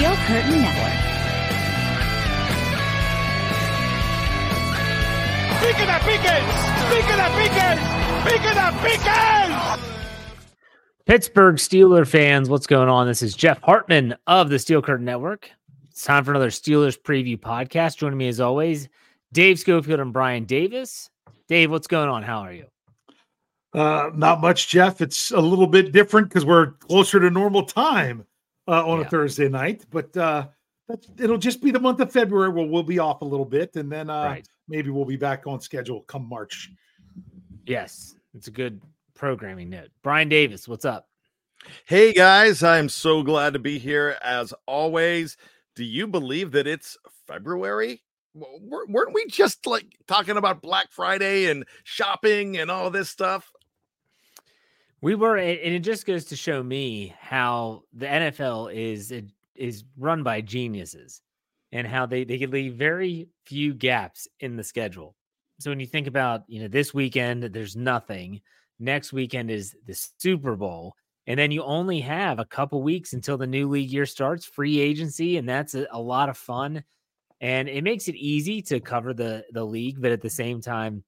Steel Curtain Network. ¡Pique the Pickens! ¡Pique the Pickens! ¡Pique the Pickens! Pittsburgh Steeler fans, what's going on? This is Jeff Hartman of the Steel Curtain Network. It's time for another Steelers preview podcast. Joining me as always, Dave Schofield and Bryan Davis. Dave, what's going on? How are you? Uh, not much, Jeff. It's a little bit different because we're closer to normal time uh, on Yeah. a Thursday night, but uh, that's, it'll just be the month of February where we'll be off a little bit, and then uh, Right. maybe we'll be back on schedule come March. Yes, it's a good programming note. Bryan Davis, what's up? Hey guys, I'm so glad to be here as always. Do you believe that it's February? W- Weren't we just like talking about Black Friday and shopping and all this stuff? We were, and it just goes to show me how the NFL is is run by geniuses, and how they they can leave very few gaps in the schedule. So when you think about, you know, this weekend, there's nothing. Next weekend is the Super Bowl, and then you only have a couple weeks until the new league year starts, free agency, and that's a, a lot of fun. And it makes it easy to cover the the league, but at the same time,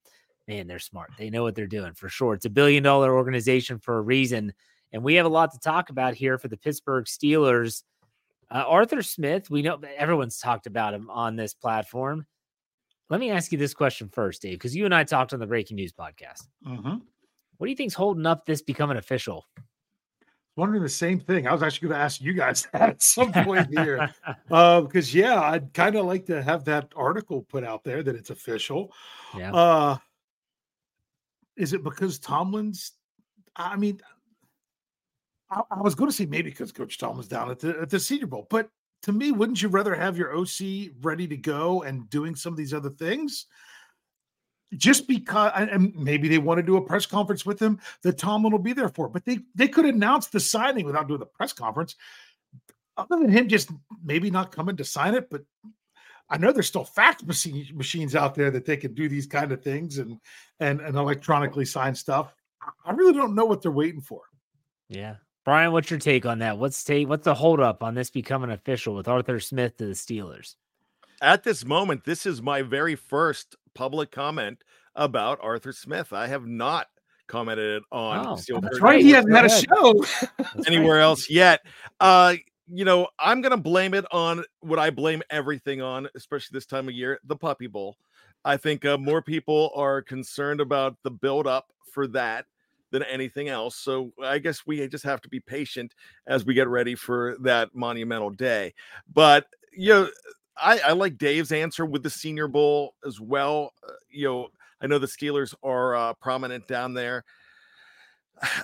man, they're smart. They know what they're doing for sure. It's a billion dollar organization for a reason. And we have a lot to talk about here for the Pittsburgh Steelers. Uh, Arthur Smith, we know everyone's talked about him on this platform. Let me ask you this question first, Dave, because you and I talked on the Breaking News podcast. Mm-hmm. What do you think's holding up this becoming official? Wondering the same thing. I was actually going to ask you guys that at some point here, uh, because yeah, I'd kind of like to have that article put out there that it's official. yeah. Uh, is it because Tomlin's? I mean, I, I was going to say maybe because Coach Tomlin's down at the at the Senior Bowl, but to me, wouldn't you rather have your OC ready to go and doing some of these other things? Just because, and- maybe they want to do a press conference with him that Tomlin will be there for, but they they could announce the signing without doing the press conference. Other than him just maybe not coming to sign it, but I know there's still fax machine, machines out there that they can do these kind of things and and and electronically sign stuff. I- I really don't know what they're waiting for. yeah. Bryan, what's your take on that? What's take what's the holdup on this becoming official with Arthur Smith to the Steelers? At this moment, this is my very first public comment about Arthur Smith. I have not commented on Oh, That's right. He hasn't had a show. anywhere else yet. Uh, you know, I'm gonna blame it on what I blame everything on, especially this time of year, the Puppy Bowl. I think uh, more people are concerned about the build up for that than anything else. So I guess we just have to be patient as we get ready for that monumental day. But you know, I, I like Dave's answer with the Senior Bowl as well. Uh, you know, I know the Steelers are uh, prominent down there.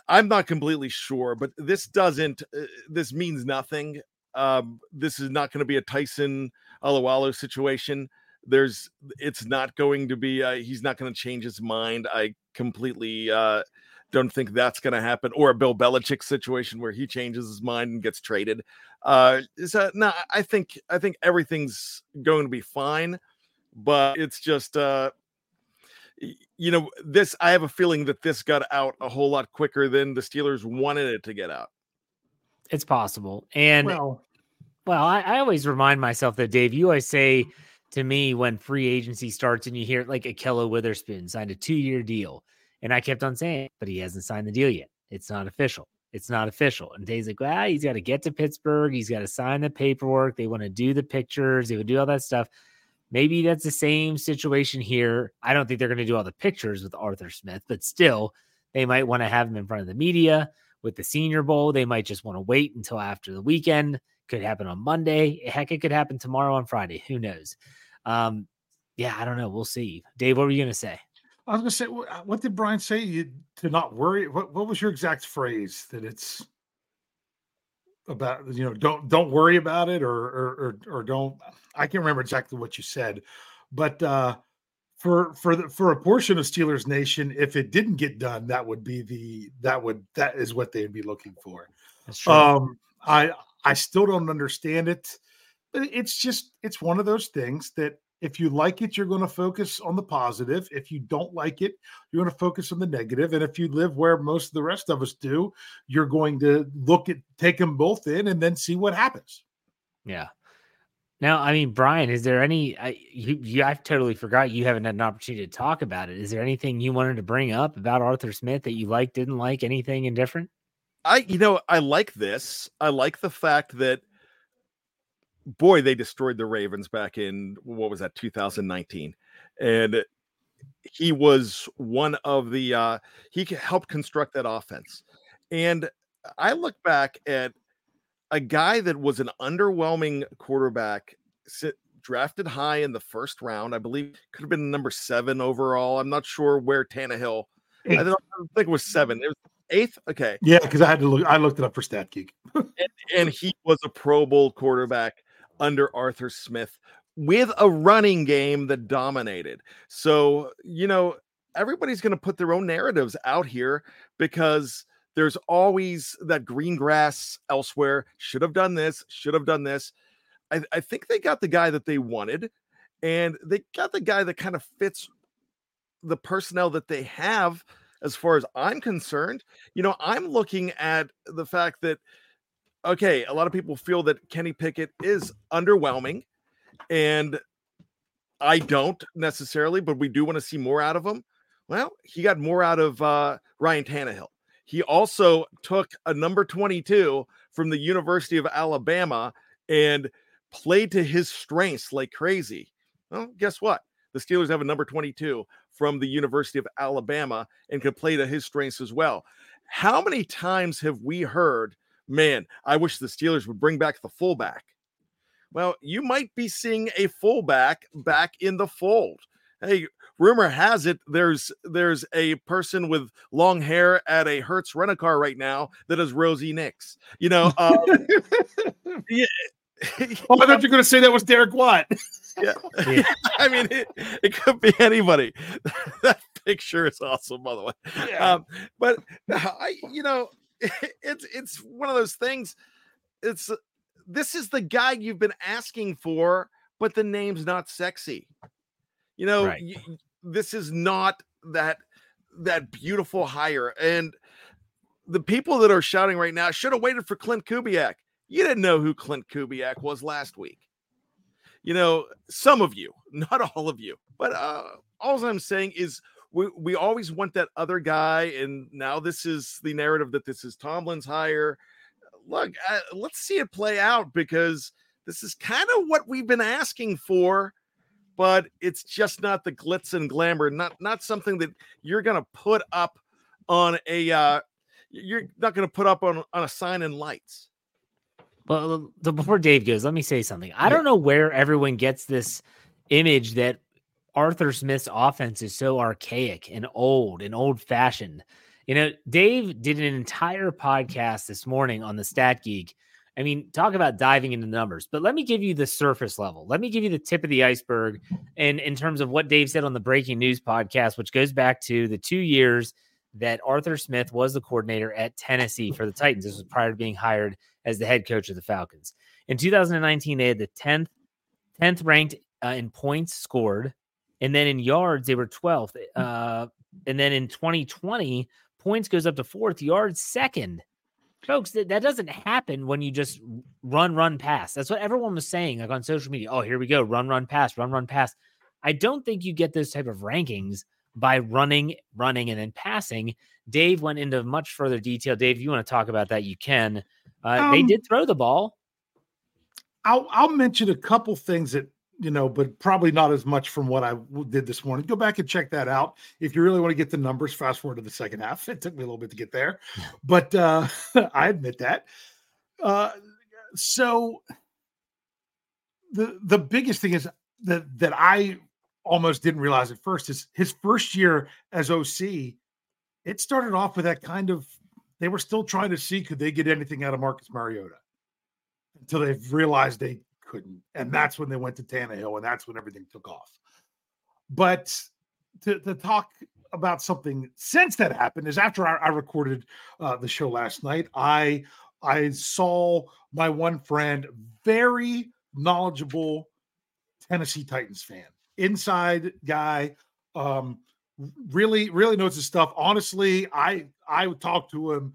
I'm not completely sure, but this doesn't. Uh, this means nothing. Um, this is not going to be a Tyson Alualu situation. There's, it's not going to be. Uh, he's not going to change his mind. I completely uh, don't think that's going to happen. Or a Bill Belichick situation where he changes his mind and gets traded. Uh, so no, I think I think everything's going to be fine, but it's just uh, you know, this I have a feeling that this got out a whole lot quicker than the Steelers wanted it to get out. It's possible. And well, Well, I, I always remind myself that Dave, you always say to me when free agency starts and you hear like Ahkello Witherspoon signed a two year deal. And I kept on saying, but he hasn't signed the deal yet. It's not official. It's not official. And Dave's like, well, he's got to get to Pittsburgh. He's got to sign the paperwork. They want to do the pictures. They would do all that stuff. Maybe that's the same situation here. I don't think they're going to do all the pictures with Arthur Smith, but still, they might want to have him in front of the media with the Senior Bowl. They might just want to wait until after the weekend. Could happen on Monday. Heck, it could happen tomorrow on Friday. Who knows? Um, yeah, I don't know. We'll see. Dave, what were you going to say? I was going to say, what did Bryan say? You to not worry. What what was your exact phrase? That it's about you know don't don't worry about it or or or, or don't. I can't remember exactly what you said, but uh, for for the, for a portion of Steelers Nation, if it didn't get done, that would be the that would that is what they'd be looking for. That's true. Um, I I still don't understand it. But It's just it's one of those things that if you like it, you're going to focus on the positive. If you don't like it, you're going to focus on the negative. And if you live where most of the rest of us do, you're going to look at take them both in and then see what happens. Yeah. Now, I mean, Bryan, is there any? I, you, you, I totally forgot you haven't had an opportunity to talk about it. Is there anything you wanted to bring up about Arthur Smith that you like, didn't like, anything indifferent? I, you know, I like this. I like the fact that, boy, they destroyed the Ravens back in what was that, 2019, and he was one of the. uh He helped construct that offense, and I look back at a guy that was an underwhelming quarterback, sit, drafted high in the first round. I believe could have been number seven overall. I'm not sure where Tannehill. I, don't, I think it was seven. It was eighth. Okay. Yeah, because I had to look. I looked it up for Stat Geek. and, and he was a Pro Bowl quarterback under Arthur Smith with a running game that dominated. So you know everybody's going to put their own narratives out here because there's always that green grass elsewhere. Should have done this, should have done this. I, I think they got the guy that they wanted, and they got the guy that kind of fits the personnel that they have as far as I'm concerned. You know, I'm looking at the fact that, okay, a lot of people feel that Kenny Pickett is underwhelming, and I don't necessarily, but we do want to see more out of him. Well, he got more out of uh, Ryan Tannehill. He also took a number 22 from the University of Alabama and played to his strengths like crazy. Well, guess what? The Steelers have a number 22 from the University of Alabama and can play to his strengths as well. How many times have we heard, man, I wish the Steelers would bring back the fullback? Well, you might be seeing a fullback back in the fold. Hey, rumor has it there's there's a person with long hair at a Hertz rent a car right now that is Rosie Nix. You know, um, yeah. oh, I thought you were going to say that was Derek Watt. yeah. yeah. I mean, it, it, could be anybody. that picture is awesome, by the way. Yeah. Um, but I, you know, it's it's one of those things. It's this is the guy you've been asking for, but the name's not sexy. You know, right. this is not that that beautiful hire. And the people that are shouting right now should have waited for Klint Kubiak. You didn't know who Klint Kubiak was last week. You know, some of you, not all of you, but uh, all I'm saying is we, we always want that other guy. And now this is the narrative that this is Tomlin's hire. Look, uh, let's see it play out because this is kind of what we've been asking for but it's just not the glitz and glamour, not not something that you're gonna put up on a uh you're not gonna put up on, on a sign in lights. Well, before Dave goes, let me say something. I don't know where everyone gets this image that Arthur Smith's offense is so archaic and old and old fashioned. You know, Dave did an entire podcast this morning on the Stat Geek I mean, talk about diving into numbers, but let me give you the surface level. Let me give you the tip of the iceberg. And in terms of what Dave said on the breaking news podcast, which goes back to the two years that Arthur Smith was the coordinator at Tennessee for the Titans. This was prior to being hired as the head coach of the Falcons. In 2019, they had the 10th, 10th ranked uh, in points scored. And then in yards, they were 12th. Uh, and then in 2020, points goes up to fourth, yards second. Folks that, that doesn't happen when you just run run pass. That's what everyone was saying like on social media oh here we go run run pass run run pass. I don't think you get those type of rankings by running running and then passing. Dave went into much further detail. Dave if you want to talk about that you can. Uh, um, they did throw the ball. I'll, I'll mention a couple things that you know, but probably not as much from what I did this morning. Go back and check that out if you really want to get the numbers. Fast forward to the second half. It took me a little bit to get there, but uh, I admit that. Uh, so the the biggest thing is that that I almost didn't realize at first is his first year as OC. It started off with that kind of they were still trying to see could they get anything out of Marcus Mariota until they realized they couldn't. And that's when they went to Tannehill, and that's when everything took off. But to, to talk about something since that happened is after I, I recorded uh, the show last night, I I saw my one friend, very knowledgeable Tennessee Titans fan, inside guy, um, really really knows his stuff. Honestly, I I talked to him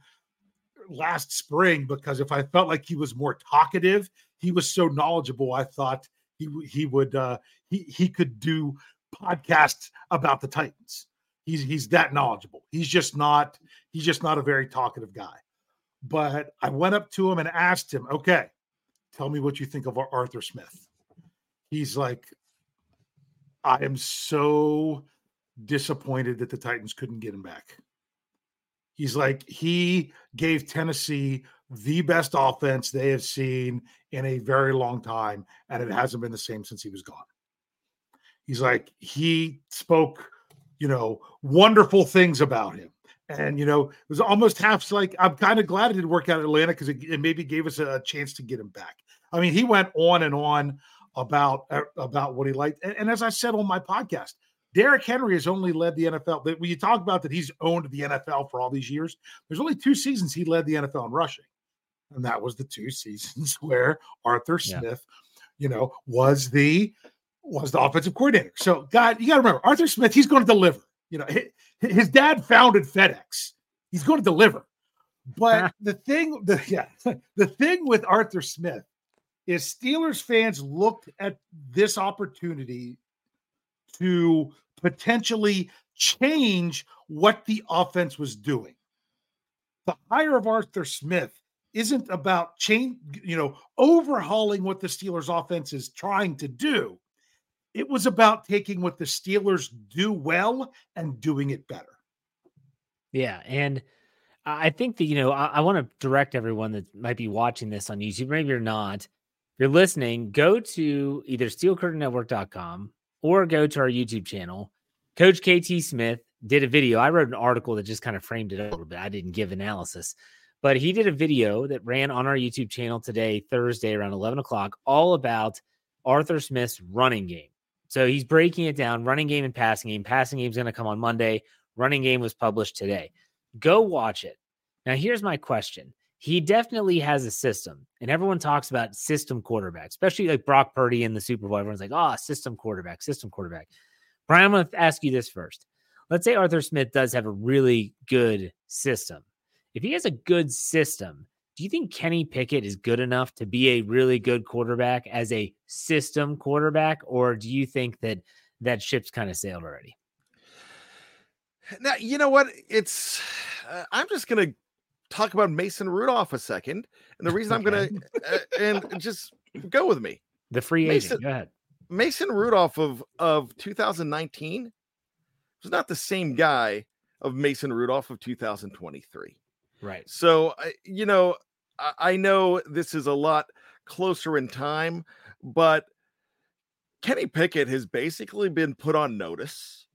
last spring because if I felt like he was more talkative, he was so knowledgeable. I thought he he would uh, he he could do podcasts about the Titans. He's he's that knowledgeable. He's just not he's just not a very talkative guy. But I went up to him and asked him, "Okay, tell me what you think of Arthur Smith." He's like, "I am so disappointed that the Titans couldn't get him back." He's like, he gave Tennessee the best offense they have seen in a very long time, and it hasn't been the same since he was gone. He's like, he spoke, you know, wonderful things about him. And, you know, it was almost half like, I'm kind of glad it didn't work out in Atlanta because it, it, maybe gave us a, chance to get him back. I mean, he went on and on about uh, about what he liked. And, and as I said on my podcast, Derrick Henry has only led the NFL. When you talk about that he's owned the NFL for all these years, there's only two seasons he led the NFL in rushing. And that was the two seasons where Arthur Smith, yeah. you know, was the was the offensive coordinator. So, God, you got to remember, Arthur Smith, he's going to deliver. You know, his dad founded FedEx. He's going to deliver. But the thing, the yeah, the thing with Arthur Smith is Steelers fans looked at this opportunity to potentially change what the offense was doing. The hire of Arthur Smith isn't about change, you know, overhauling what the Steelers offense is trying to do. It was about taking what the Steelers do well and doing it better. Yeah. And I think that, you know, I, I want to direct everyone that might be watching this on YouTube. Maybe you're not. If you're listening, go to either steelcurtainnetwork.com or go to our YouTube channel. Coach KT Smith did a video. I wrote an article that just kind of framed it a little bit. I didn't give analysis, but he did a video that ran on our YouTube channel today, Thursday, around 11 o'clock, all about Arthur Smith's running game. So he's breaking it down running game and passing game. Passing game is going to come on Monday. Running game was published today. Go watch it. Now, here's my question he definitely has a system. And everyone talks about system quarterback, especially like Brock Purdy in the Super Bowl. Everyone's like, oh, system quarterback, system quarterback. Bryan, I'm going to ask you this first. Let's say Arthur Smith does have a really good system. If he has a good system, do you think Kenny Pickett is good enough to be a really good quarterback as a system quarterback? Or do you think that that ship's kind of sailed already? Now, you know what? It's, uh, I'm just going to talk about Mason Rudolph a second. And the reason I'm going to, uh, and just go with me. The free Mason, agent. Go ahead. Mason Rudolph of, of 2019 was not the same guy of Mason Rudolph of 2023. Right. So, you know, I, I know this is a lot closer in time, but Kenny Pickett has basically been put on notice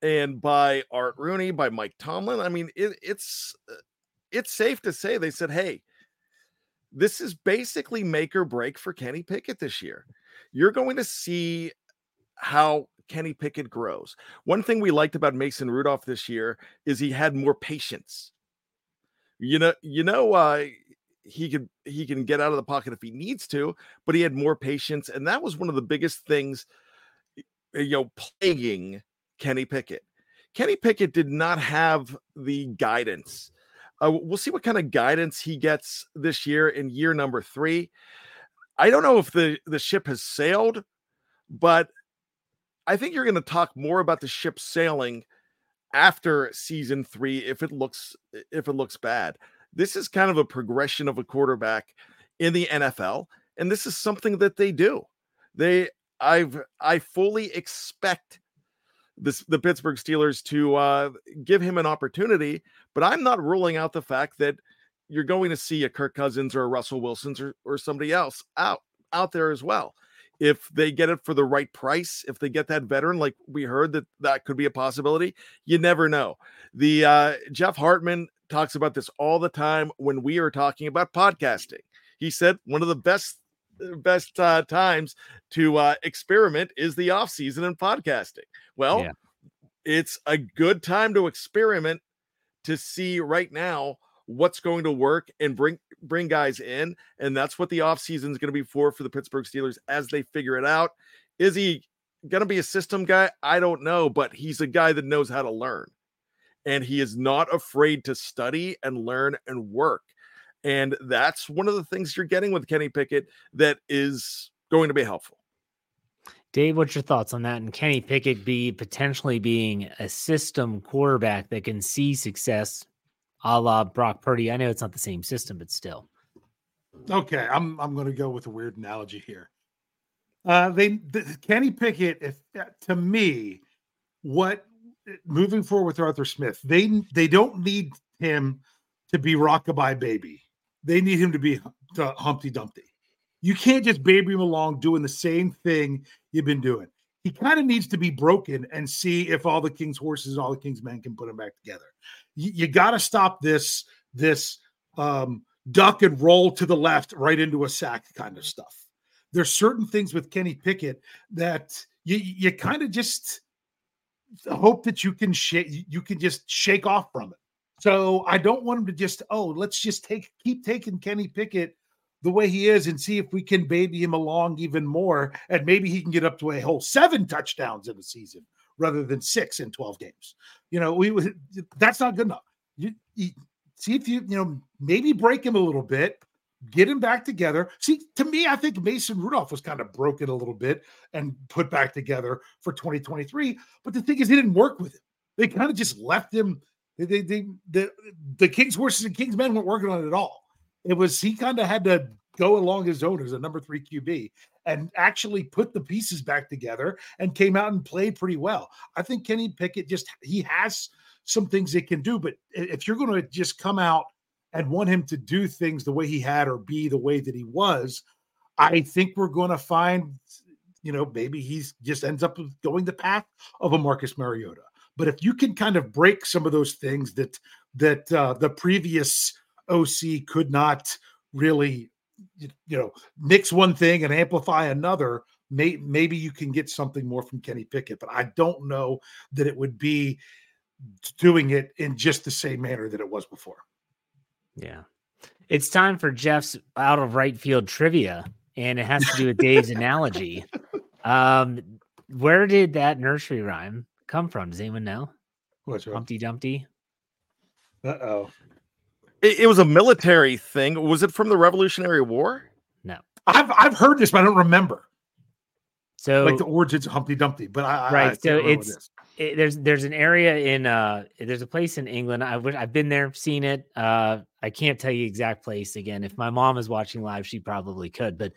and by Art Rooney, by Mike Tomlin. I mean, it, it's uh, it's safe to say they said, hey, this is basically make or break for Kenny Pickett this year. You're going to see how Kenny Pickett grows. One thing we liked about Mason Rudolph this year is he had more patience. You know, you know, uh, he could he can get out of the pocket if he needs to, but he had more patience, and that was one of the biggest things, you know, plaguing Kenny Pickett. Kenny Pickett did not have the guidance uh, we'll see what kind of guidance he gets this year in year number three. I don't know if the, the ship has sailed, but I think you're going to talk more about the ship sailing after season three if it looks if it looks bad. This is kind of a progression of a quarterback in the NFL, and this is something that they do. They I've I fully expect this, the Pittsburgh Steelers to uh, give him an opportunity. But I'm not ruling out the fact that you're going to see a Kirk Cousins or a Russell Wilson's or, or somebody else out out there as well. If they get it for the right price, if they get that veteran, like we heard that that could be a possibility, you never know. The uh, Jeff Hartman talks about this all the time when we are talking about podcasting. He said one of the best best uh, times to uh, experiment is the off season in podcasting. Well, yeah. it's a good time to experiment to see right now what's going to work and bring bring guys in and that's what the off season is going to be for for the Pittsburgh Steelers as they figure it out. Is he going to be a system guy? I don't know, but he's a guy that knows how to learn. And he is not afraid to study and learn and work. And that's one of the things you're getting with Kenny Pickett that is going to be helpful. Dave, what's your thoughts on that? And Kenny Pickett be potentially being a system quarterback that can see success a la Brock Purdy? I know it's not the same system, but still. Okay, I'm I'm going to go with a weird analogy here. Uh, they the, Kenny Pickett, if uh, to me, what moving forward with Arthur Smith, they they don't need him to be rockabye baby. They need him to be Humpty Dumpty. You can't just baby him along doing the same thing you've been doing. He kind of needs to be broken and see if all the king's horses and all the king's men can put him back together. You, you got to stop this this um, duck and roll to the left right into a sack kind of stuff. There's certain things with Kenny Pickett that you you kind of just hope that you can shake you can just shake off from it. So I don't want him to just oh let's just take keep taking Kenny Pickett the way he is and see if we can baby him along even more and maybe he can get up to a whole seven touchdowns in a season rather than six in 12 games. You know, we that's not good enough. You, you see if you you know maybe break him a little bit get him back together. See, to me, I think Mason Rudolph was kind of broken a little bit and put back together for 2023. But the thing is, they didn't work with him. They kind of just left him. They, they, they the, the King's horses and King's men weren't working on it at all. It was he kind of had to go along his own as a number three QB and actually put the pieces back together and came out and played pretty well. I think Kenny Pickett just he has some things he can do, but if you're going to just come out and want him to do things the way he had or be the way that he was, I think we're going to find, you know, maybe he's just ends up going the path of a Marcus Mariota. But if you can kind of break some of those things that that uh, the previous OC could not really, you know, mix one thing and amplify another, may, maybe you can get something more from Kenny Pickett. But I don't know that it would be doing it in just the same manner that it was before. Yeah. It's time for Jeff's out of right field trivia, and it has to do with Dave's analogy. Um, where did that nursery rhyme come from? Does anyone know? What's Humpty Dumpty. Uh oh. It, it was a military thing. Was it from the Revolutionary War? No. I've I've heard this, but I don't remember. So like the origins of Humpty Dumpty, but I right. I so it's it, there's there's an area in uh there's a place in England. I wish I've been there, seen it. Uh, I can't tell you exact place again. If my mom is watching live, she probably could. But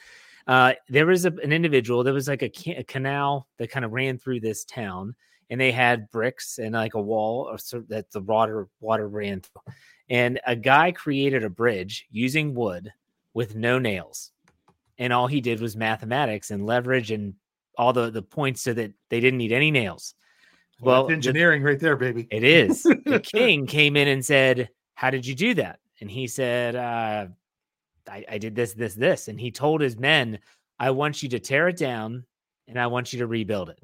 uh, there was a, an individual. There was like a, a canal that kind of ran through this town, and they had bricks and like a wall or so that the water water ran through. And a guy created a bridge using wood with no nails, and all he did was mathematics and leverage and all the the points so that they didn't need any nails well, well engineering the, right there, baby. It is. the king came in and said, How did you do that? And he said, uh, I, I did this, this, this. And he told his men, I want you to tear it down and I want you to rebuild it.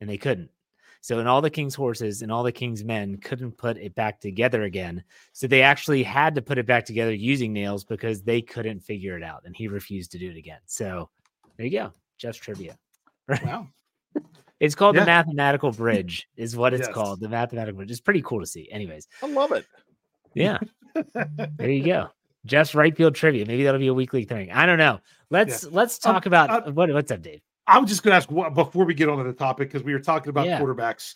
And they couldn't. So, and all the king's horses and all the king's men couldn't put it back together again. So they actually had to put it back together using nails because they couldn't figure it out. And he refused to do it again. So there you go. Just trivia. Wow. It's called yeah. the mathematical bridge, is what it's yes. called. The mathematical bridge. It's pretty cool to see. Anyways, I love it. Yeah. there you go. Jeff's right field trivia. Maybe that'll be a weekly thing. I don't know. Let's yeah. let's um, talk um, about uh, what what's up, Dave. I was just going to ask what, before we get on to the topic because we were talking about yeah. quarterbacks.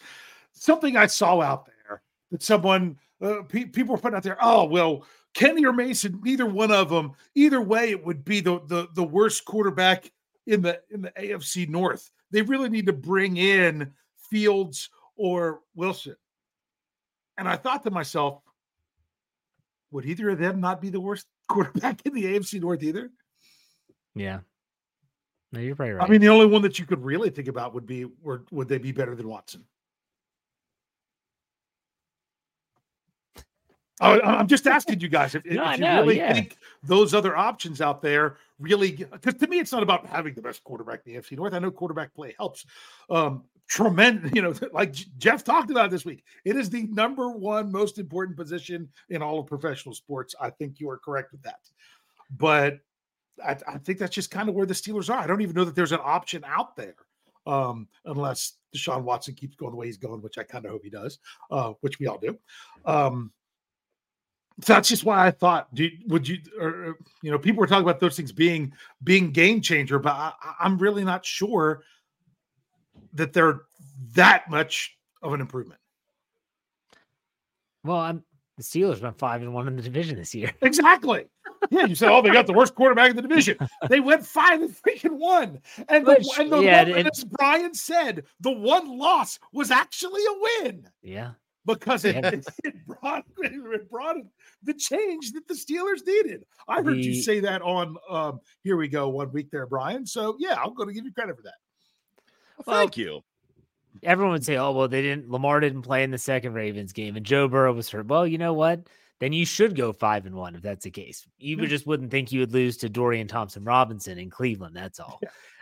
Something I saw out there that someone uh, pe- people were putting out there. Oh well, Kenny or Mason, neither one of them. Either way, it would be the the the worst quarterback in the in the AFC North. They really need to bring in Fields or Wilson. And I thought to myself, would either of them not be the worst quarterback in the AFC North either? Yeah. No, you're probably right. I mean, the only one that you could really think about would be, or would they be better than Watson? I'm just asking you guys if, no, if you know, really yeah. think those other options out there really, because to me, it's not about having the best quarterback in the AFC North. I know quarterback play helps. Um, tremendous, you know, like Jeff talked about this week. It is the number one most important position in all of professional sports. I think you are correct with that. But I, I think that's just kind of where the Steelers are. I don't even know that there's an option out there um, unless Deshaun Watson keeps going the way he's going, which I kind of hope he does, uh, which we all do. Um, so that's just why I thought, do, would you, or you know, people were talking about those things being being game changer, but I, I'm really not sure that they're that much of an improvement. Well, I'm the Steelers went five and one in the division this year. Exactly. Yeah, you said, oh, they got the worst quarterback in the division. They went five and freaking one. And the, Which, and the yeah, one, it- as Bryan said, the one loss was actually a win Yeah. because it, Yeah. it, it brought it brought the change that the Steelers needed. I heard you say that on um, here we go one week there, Bryan. So yeah, I'm going to give you credit for that. Well, Thank you. Everyone would say, "Oh, well, they didn't. Lamar didn't play in the second Ravens game, and Joe Burrow was hurt." Well, you know what? Then you should go five and one if that's the case. You Yeah. just wouldn't think you would lose to Dorian Thompson Robinson in Cleveland. That's all.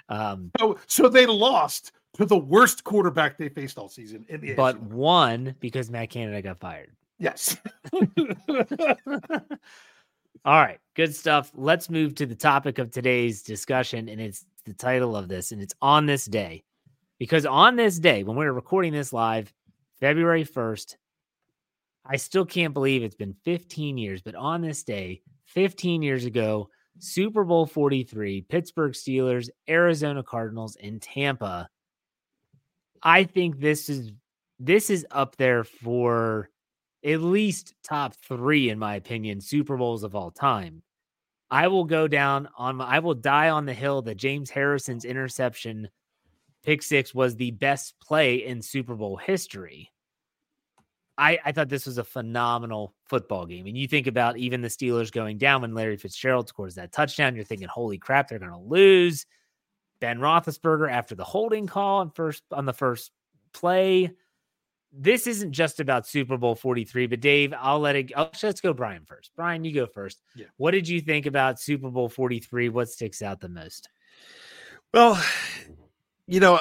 Um, So, so they lost to the worst quarterback they faced all season in the but AFC. one because Matt Canada got fired. yes. All right, good stuff. Let's move to the topic of today's discussion, and it's the title of this, and it's on this day. Because on this day, when we're recording this live, February 1st, I still can't believe it's been 15 years, but on this day, 15 years ago, Super Bowl 43, Pittsburgh Steelers, Arizona Cardinals, and Tampa. I think this is this is up there for at least top three, in my opinion, Super Bowls of all time. I will go down on my, I will die on the hill that James Harrison's interception pick six was the best play in Super Bowl history. I, I thought this was a phenomenal football game. And you think about even the Steelers going down when Larry Fitzgerald scores that touchdown, you're thinking, holy crap, they're going to lose. Ben Roethlisberger after the holding call on first on the first play this isn't just about Super Bowl 43, but Dave, I'll let it oh, let's go Bryan first. Bryan, you go first. Yeah. What did you think about Super Bowl 43? What sticks out the most? Well, you know,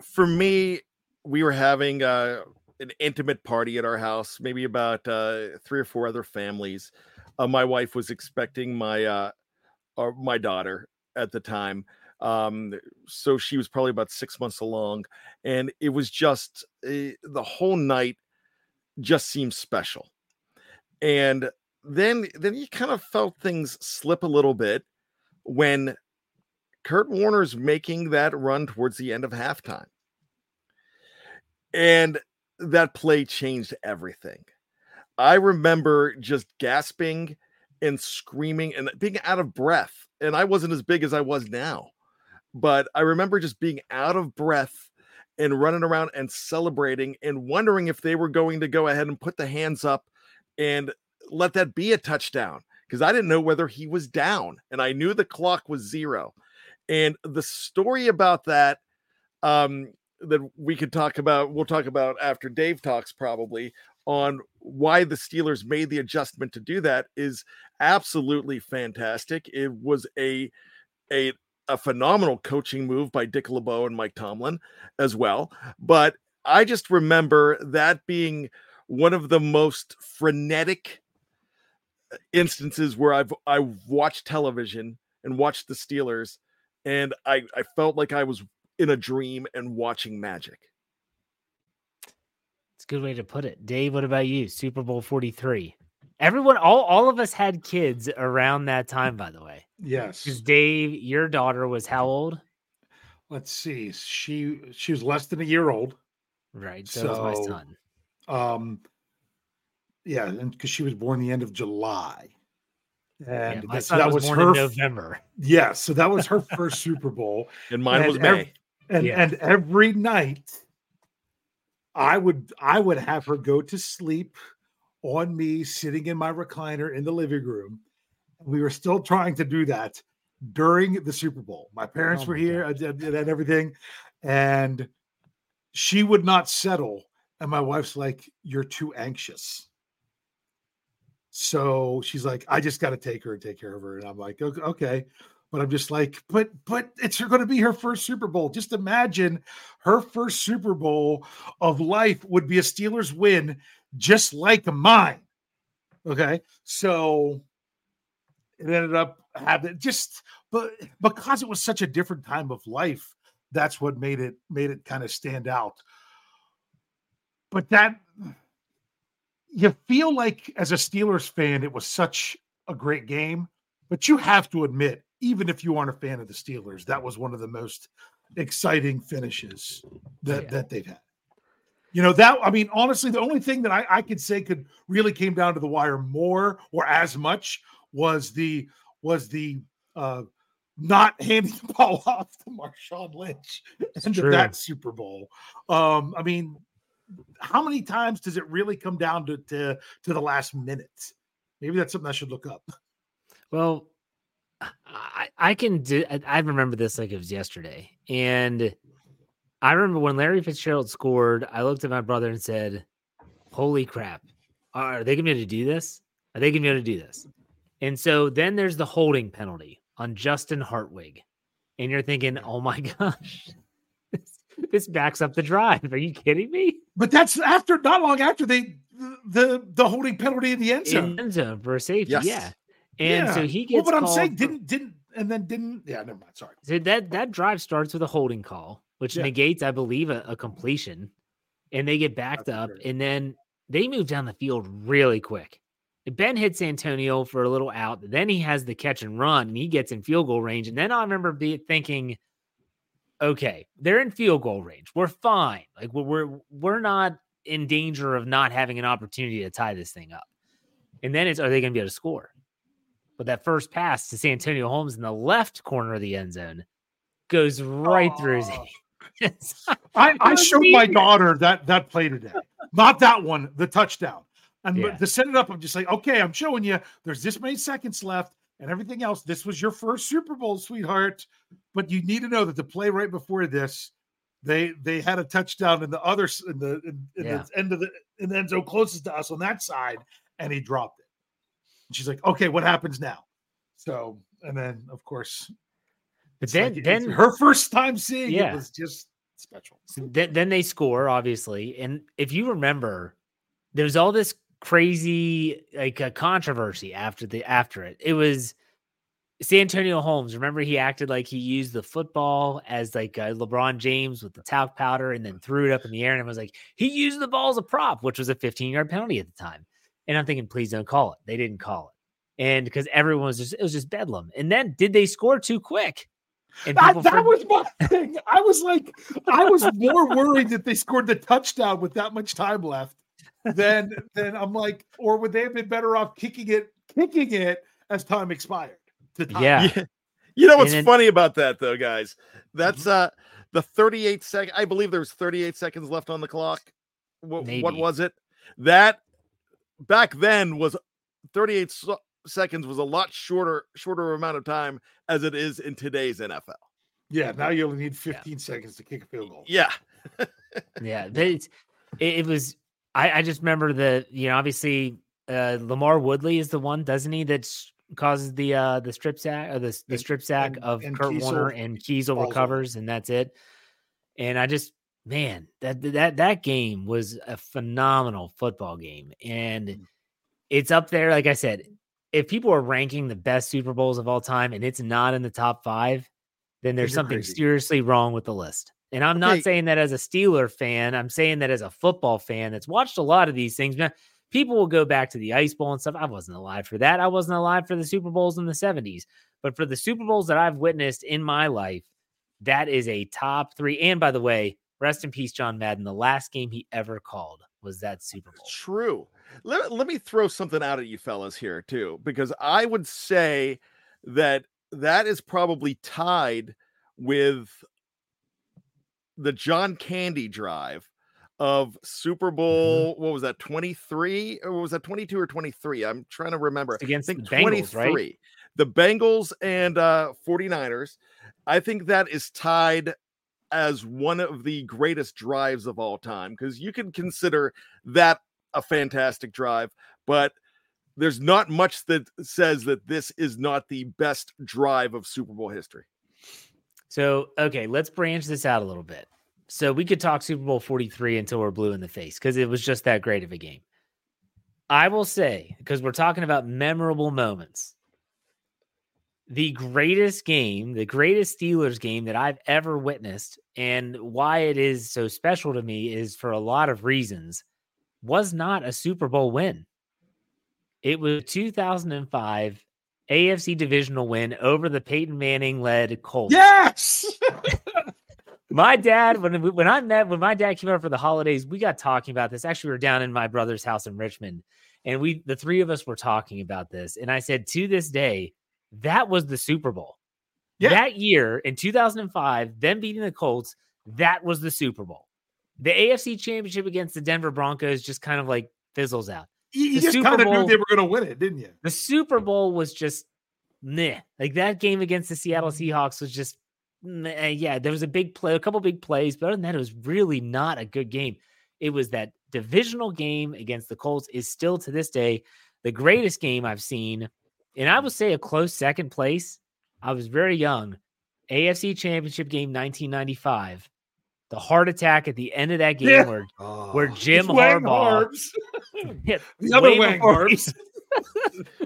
for me, we were having uh, an intimate party at our house, maybe about uh, three or four other families. Uh, my wife was expecting my uh, or my daughter at the time, um, so she was probably about six months along, and it was just uh, the whole night just seemed special. And then, then you kind of felt things slip a little bit when Kurt Warner's making that run towards the end of halftime. And that play changed everything. I remember just gasping and screaming and being out of breath. And I wasn't as big as I was now, but I remember just being out of breath and running around and celebrating and wondering if they were going to go ahead and put the hands up and let that be a touchdown because I didn't know whether he was down and I knew the clock was zero. And the story about that um that we could talk about we'll talk about after Dave talks probably on why the Steelers made the adjustment to do that is absolutely fantastic. It was a a a phenomenal coaching move by Dick LeBeau and Mike Tomlin as well. But I just remember that being one of the most frenetic uh, instances where I've I watched television and watched the Steelers and I I felt like I was in a dream and watching magic. It's a good way to put it. Dave, what about you? Super Bowl 43. Everyone, all, all of us had kids around that time, by the way. Yes. Because Dave, your daughter was how old? Let's see. She she was less than a year old. Right. So, was my son. Um, yeah, and because she was born the end of July, Yeah, and my that, that was, was born her. in f- November. Yeah, so that was her first Super Bowl, And mine And was May. ev- and Yeah. and every night, I would I would have her go to sleep on me, sitting in my recliner in the living room. We were still trying to do that during the Super Bowl. My parents Oh were my here and, and and everything, and she would not settle. And my wife's like, "You're too anxious." So she's like, "I just got to take her and take care of her." And I'm like, "Okay." okay." But I'm just like, but but it's going to be her first Super Bowl. Just imagine her first Super Bowl of life would be a Steelers win, just like mine. Okay, so it ended up having just, but because it was such a different time of life, that's what made it made it kind of stand out. But that, you feel like as a Steelers fan, it was such a great game, but you have to admit, even if you aren't a fan of the Steelers, that was one of the most exciting finishes that Yeah. that they've had. You know that I mean, honestly, the only thing that I, I could say could really came down to the wire more or as much was the was the uh not handing the ball off to Marshawn Lynch into true. that Super Bowl. Um, I mean, how many times does it really come down to to, to the last minute? Maybe that's something I should look up. Well, I, I can do. I- remember this like it was yesterday, and I remember when Larry Fitzgerald scored. I looked at my brother and said, "Holy crap! Are they going to be able to do this? Are they going to be able to do this?" And so then there's the holding penalty on Justin Hartwig, and you're thinking, "Oh my gosh, this, this backs up the drive. Are you kidding me?" But that's after not long after they the the holding penalty in the end zone. In end zone for safety, Yes. yeah. And so Yeah. he well, gets. but I'm saying for- didn't didn't and then didn't yeah, never mind. Sorry. So that that drive starts with a holding call, which Yeah. negates, I believe, a, a completion, and they get backed That's up, great. and then they move down the field really quick. Ben hits Antonio for a little out, then he has the catch and run, and he gets in field goal range. And then I remember be thinking, okay, they're in field goal range, we're fine. Like we're we're, we're not in danger of not having an opportunity to tie this thing up. And then it's are they going to be able to score? But that first pass to Santonio Holmes in the left corner of the end zone goes right through his Oh. hands. I, I showed my daughter that that play today. Not that one, the touchdown. And Yeah. to set it up, I'm just like, okay, I'm showing you there's this many seconds left and everything else. This was your first Super Bowl, sweetheart. But you need to know that the play right before this, they they had a touchdown in the other in the in, in Yeah. the end of the in the end zone closest to us on that side, and he dropped it. And she's like, okay, what happens now? So, and then of course, But then like- then her first time seeing Yeah. it was just special. So then, then they score, obviously. And if you remember, there's all this crazy like a controversy after the after it. It was Santonio Holmes. Remember, he acted like he used the football as like uh, LeBron James with the talc powder, and then threw it up in the air, and I was like he used the ball as a prop, which was a 15 yard penalty at the time. And I'm thinking, please don't call it. They didn't call it, and because everyone was just it was just bedlam. And then did they score too quick? And That, that for- was my thing. I was like, I was more worried that they scored the touchdown with that much time left than then I'm like, or would they have been better off kicking it, kicking it as time expired? To tie Yeah. Yeah. You know what's then- funny about that though, guys? That's uh the 38 second I believe there was 38 seconds left on the clock. What, what was it? That back then was 38 so- seconds was a lot shorter shorter amount of time as it is in today's NFL. yeah. Now you only need 15 seconds to kick a field goal. Yeah. Yeah, but it's, it, it was. I, I just remember the you know obviously uh, LaMarr Woodley is the one, doesn't he? That causes the uh the strip sack or the the And- strip sack and- of and Kurt Keisel Warner and Keisel recovers and that's it. And I just man that that that game was a phenomenal football game Mm. and it's up there. Like I said, if people are ranking the best Super Bowls of all time and it's not in the top five, then there's something seriously wrong with the list. And I'm Okay. not saying that as a Steeler fan. I'm saying that as a football fan that's watched a lot of these things. Man, people will go back to the Ice Bowl and stuff. I wasn't alive for that. I wasn't alive for the Super Bowls in the 70s. But for the Super Bowls that I've witnessed in my life, that is a top three. And by the way, rest in peace, John Madden. The last game he ever called was that Super Bowl. True. Let, let me throw something out at you fellas here too, because I would say that that is probably tied with the John Candy drive of Super Bowl. What was that? 23 or was that 22 or 23? I'm trying to remember. It's against I the think Bengals, 23. right? The Bengals and uh 49ers. I think that is tied as one of the greatest drives of all time because you can consider that a fantastic drive, but there's not much that says that this is not the best drive of Super Bowl history. So, okay, let's branch this out a little bit. So we could talk Super Bowl 43 until we're blue in the face because it was just that great of a game. I will say, because we're talking about memorable moments, the greatest game, the greatest Steelers game that I've ever witnessed, and why it is so special to me is for a lot of reasons. was not a Super Bowl win. It was 2005 AFC divisional win over the Peyton Manning led Colts. Yes. my dad, when we- when I met when my dad came over for the holidays, we got talking about this. Actually, we were down in my brother's house in Richmond, and we the three of us were talking about this. And I said, to this day, that was the Super Bowl. Yeah. That year in 2005, them beating the Colts, that was the Super Bowl. The AFC championship against the Denver Broncos just kind of like fizzles out. You you just kind of knew they were going to win it, didn't you? The Super Bowl was just meh. Like that game against the Seattle mm. Seahawks was just meh. yeah. There was a big play, a couple big plays, but other than that, it was really not a good game. It was that divisional game against the Colts is still to this day the greatest game I've seen, and I would say a close second place. I was very young. AFC Championship game 1995. The heart attack at the end of that game Yeah. where where Jim It's Harbaugh hit The other way Wang Harbs.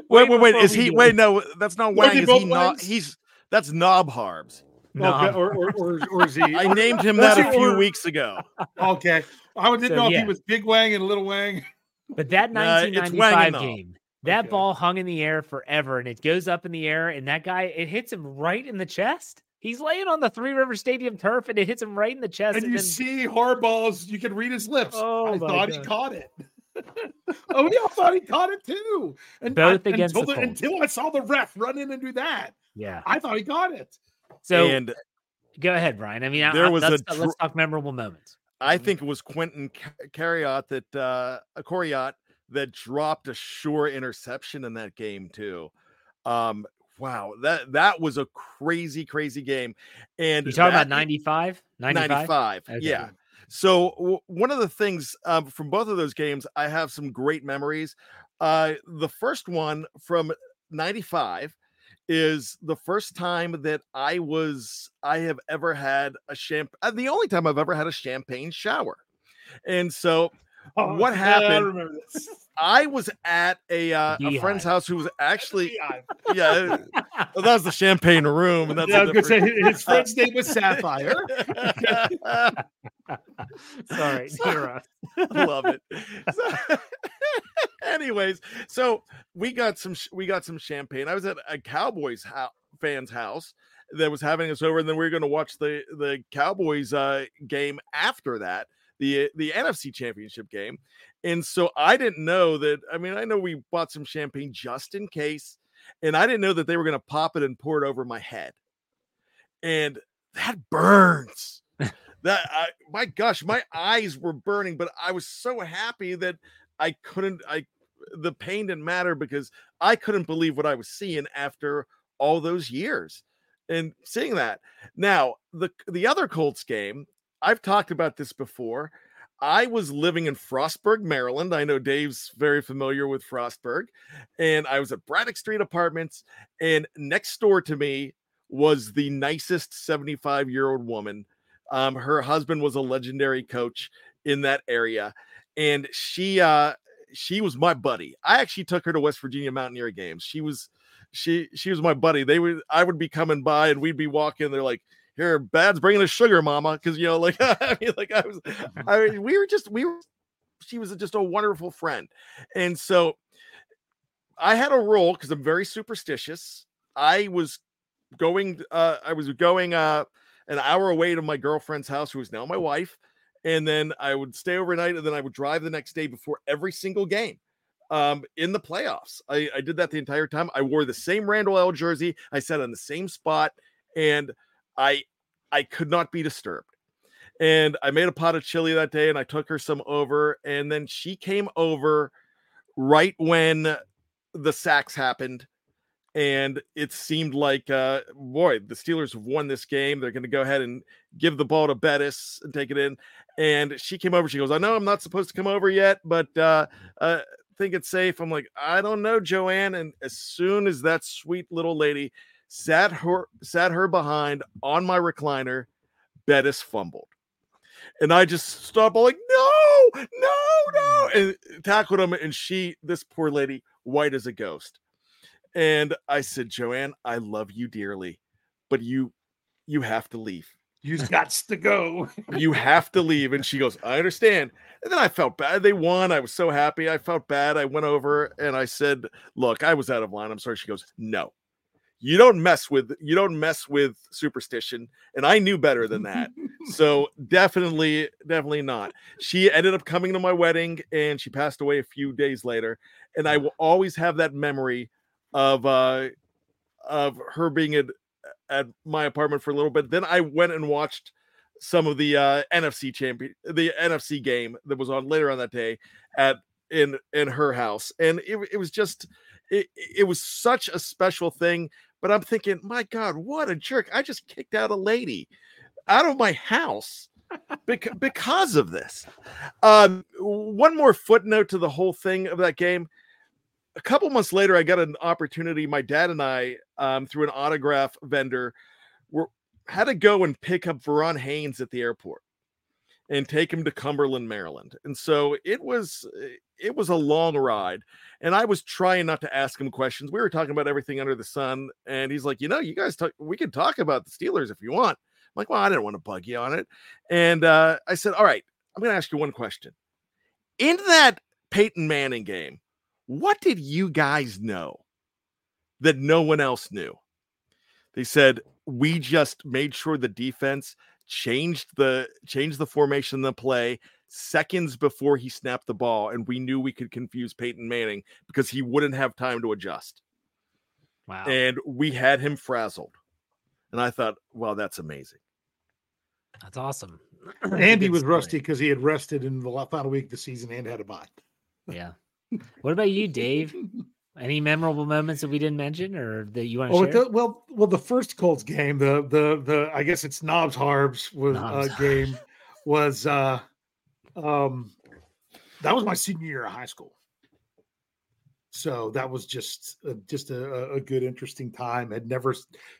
Wait, wait, wait. Is we he? do Wait, no, that's not Was Wang. Is he not? He's that's Knob Harbs. No, Okay, or, or, or, or is he? I named him that a few or- weeks ago. okay. I didn't So, know if yeah. he was Big Wang and Little Wang. But that Nah, it's Wang and 1995 Knob. game, that Okay. ball hung in the air forever and it goes up in the air and that guy, it hits him right in the chest. He's laying on the Three River Stadium turf and it hits him right in the chest. And you then- see Harbaugh's, you can read his lips. Oh, I my thought he caught it. oh, yeah, I thought he caught it too. And Both I, against until, the Colts. until I saw the ref run in and do that. yeah. I thought he caught it. So and go ahead, Bryan. I mean, There I- was let's, a let's talk memorable moments. I think it was Quentin Ca- Coryatt that uh a Coryatt that dropped a sure interception in that game too. Um wow, that that was a crazy crazy game. And You talking about that- 95? 95? 95. Okay. Yeah. So w- one of the things um, from both of those games, I have some great memories. Uh, the first one from '95 is the first time that I was I have ever had a champ. uh, The only time I've ever had a champagne shower, and so Oh, What yeah, I happened- remember this. I was at a uh, a friend's house who was actually Yeah, yeah. That was the champagne room, and that's yeah, I a was gonna say his friend's name was Sapphire. Sorry, So- hero. love it So- anyways so we got some sh- we got some champagne i was at a cowboys ho- fans house that was having us over and then we were going to watch the the cowboys uh game after that the the nfc championship game and so i didn't know that i mean i know we bought some champagne just in case and i didn't know that they were going to pop it and pour it over my head and that burns. That I, my gosh my eyes were burning but i was so happy that i couldn't i the pain didn't matter because i couldn't believe what i was seeing after all those years and seeing that. Now the the other colts game i've talked about this before i was living in frostburg maryland i know dave's very familiar with frostburg and i was at braddock street apartments and next door to me was the nicest 75 year old woman um, her husband was a legendary coach in that area, and she uh, she was my buddy. I actually took her to West Virginia Mountaineer games. She was she she was my buddy. They would I would be coming by and we'd be walking. They're like, "Here, Bad's bringing us sugar, Mama," because you know, like I mean, like I was, I mean, we were just we were. She was just a wonderful friend, and so I had a rule because I'm very superstitious. I was going uh I was going uh an hour away to my girlfriend's house, who is now my wife. And then I would stay overnight and then I would drive the next day before every single game um, in the playoffs. I, I did that the entire time. I wore the same Randle El jersey. I sat on the same spot and I I could not be disturbed. And I made a pot of chili that day and I took her some over. And then she came over right when the sacks happened and it seemed like uh boy the steelers have won this game they're going to go ahead and give the ball to bettis and take it in and she came over she goes i know i'm not supposed to come over yet but uh uh think it's safe i'm like i don't know joanne and as soon as that sweet little lady sat her sat her behind on my recliner bettis fumbled and i just stopped like no no no mm. and tackled him and she this poor lady white as a ghost and I said, Joanne, I love you dearly, but you you have to leave. You've got to go. you have to leave. And she goes, I understand. And then I felt bad. They won. I was so happy. I felt bad. I went over and I said, Look, I was out of line. I'm sorry. She goes, No. You don't mess with you don't mess with superstition. And I knew better than that. so definitely, definitely not. She ended up coming to my wedding and she passed away a few days later. And I will always have that memory of uh of her being at, at my apartment for a little bit. Then I went and watched some of the uh, NFC champion, the NFC game that was on later on that day at in in her house, and it, it was just it, it was such a special thing. But I'm thinking, my God, what a jerk! I just kicked out a lady out of my house because because of this. Um, one more footnote to the whole thing of that game. A couple months later, I got an opportunity. My dad and I, um, through an autograph vendor, were had to go and pick up Verron Haynes at the airport and take him to Cumberland, Maryland. And so it was it was a long ride. And I was trying not to ask him questions. We were talking about everything under the sun. And he's like, you know, you guys talk, we can talk about the Steelers if you want. I'm like, well, I didn't want to bug you on it. And uh, I said, All right, I'm gonna ask you one question. In that Peyton Manning game, what did you guys know that no one else knew? They said we just made sure the defense changed the changed the formation in the play seconds before he snapped the ball, and we knew we could confuse Peyton Manning because he wouldn't have time to adjust. Wow. And we had him frazzled. And I thought, well, that's amazing. That's awesome. Andy was story. rusty because he had rested in the final week of the season and had a bye. Yeah. What about you, Dave? Any memorable moments that we didn't mention or that you want to oh, share? The, well, well, the first Colts game, the the the I guess it's Knobs Harbs was uh, game was uh um that was my senior year of high school. So that was just uh, just a, a good interesting time. I'd never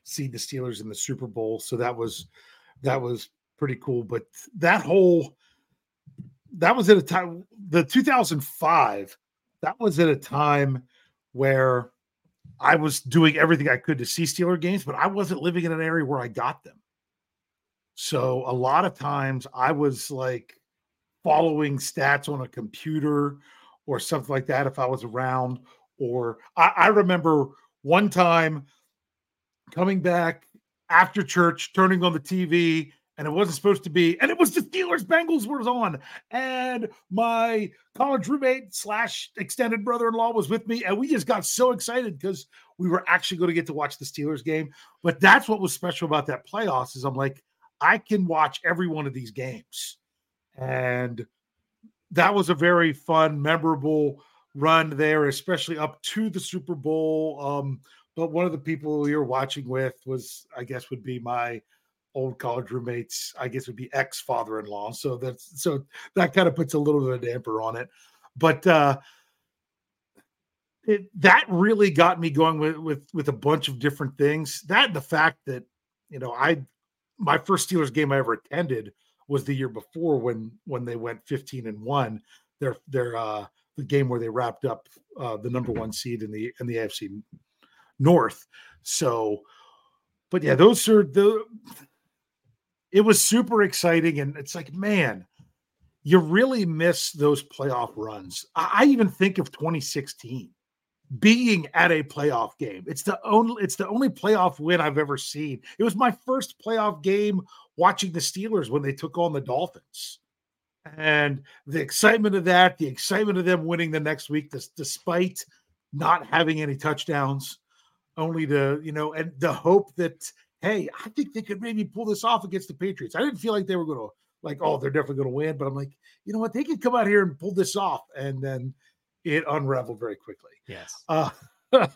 seen the Steelers in the Super Bowl, so that was that was pretty cool. But that whole that was at a time the 2005 that was at a time where I was doing everything I could to see Steeler games, but I wasn't living in an area where I got them. So a lot of times I was like following stats on a computer or something like that if I was around. Or I, I remember one time coming back after church, turning on the TV, and it wasn't supposed to be, and it was the Steelers Bengals was on, and my college roommate slash extended brother-in-law was with me, and we just got so excited because we were actually going to get to watch the Steelers game. But that's what was special about that playoffs is I'm like, I can watch every one of these games, and that was a very fun, memorable run there, especially up to the Super Bowl. Um, but one of the people you're watching with was, I guess, would be my old college roommates, I guess would be ex father in law. So that's so that kind of puts a little bit of damper on it. But uh it, that really got me going with, with with a bunch of different things. That the fact that you know I my first Steelers game I ever attended was the year before when when they went 15 and one. Their their uh the game where they wrapped up uh the number one seed in the in the AFC North. So but yeah, those are the it was super exciting. And it's like, man, you really miss those playoff runs. I, even think of 2016 being at a playoff game. It's the only it's the only playoff win I've ever seen. It was my first playoff game watching the Steelers when they took on the Dolphins. And the excitement of that, the excitement of them winning the next week, this, despite not having any touchdowns, only to, you know, and the hope that hey, I think they could maybe pull this off against the Patriots. I didn't feel like they were going to like, oh, they're definitely going to win, but I'm like, you know what, they could come out here and pull this off, and then it unraveled very quickly. Yes. Uh,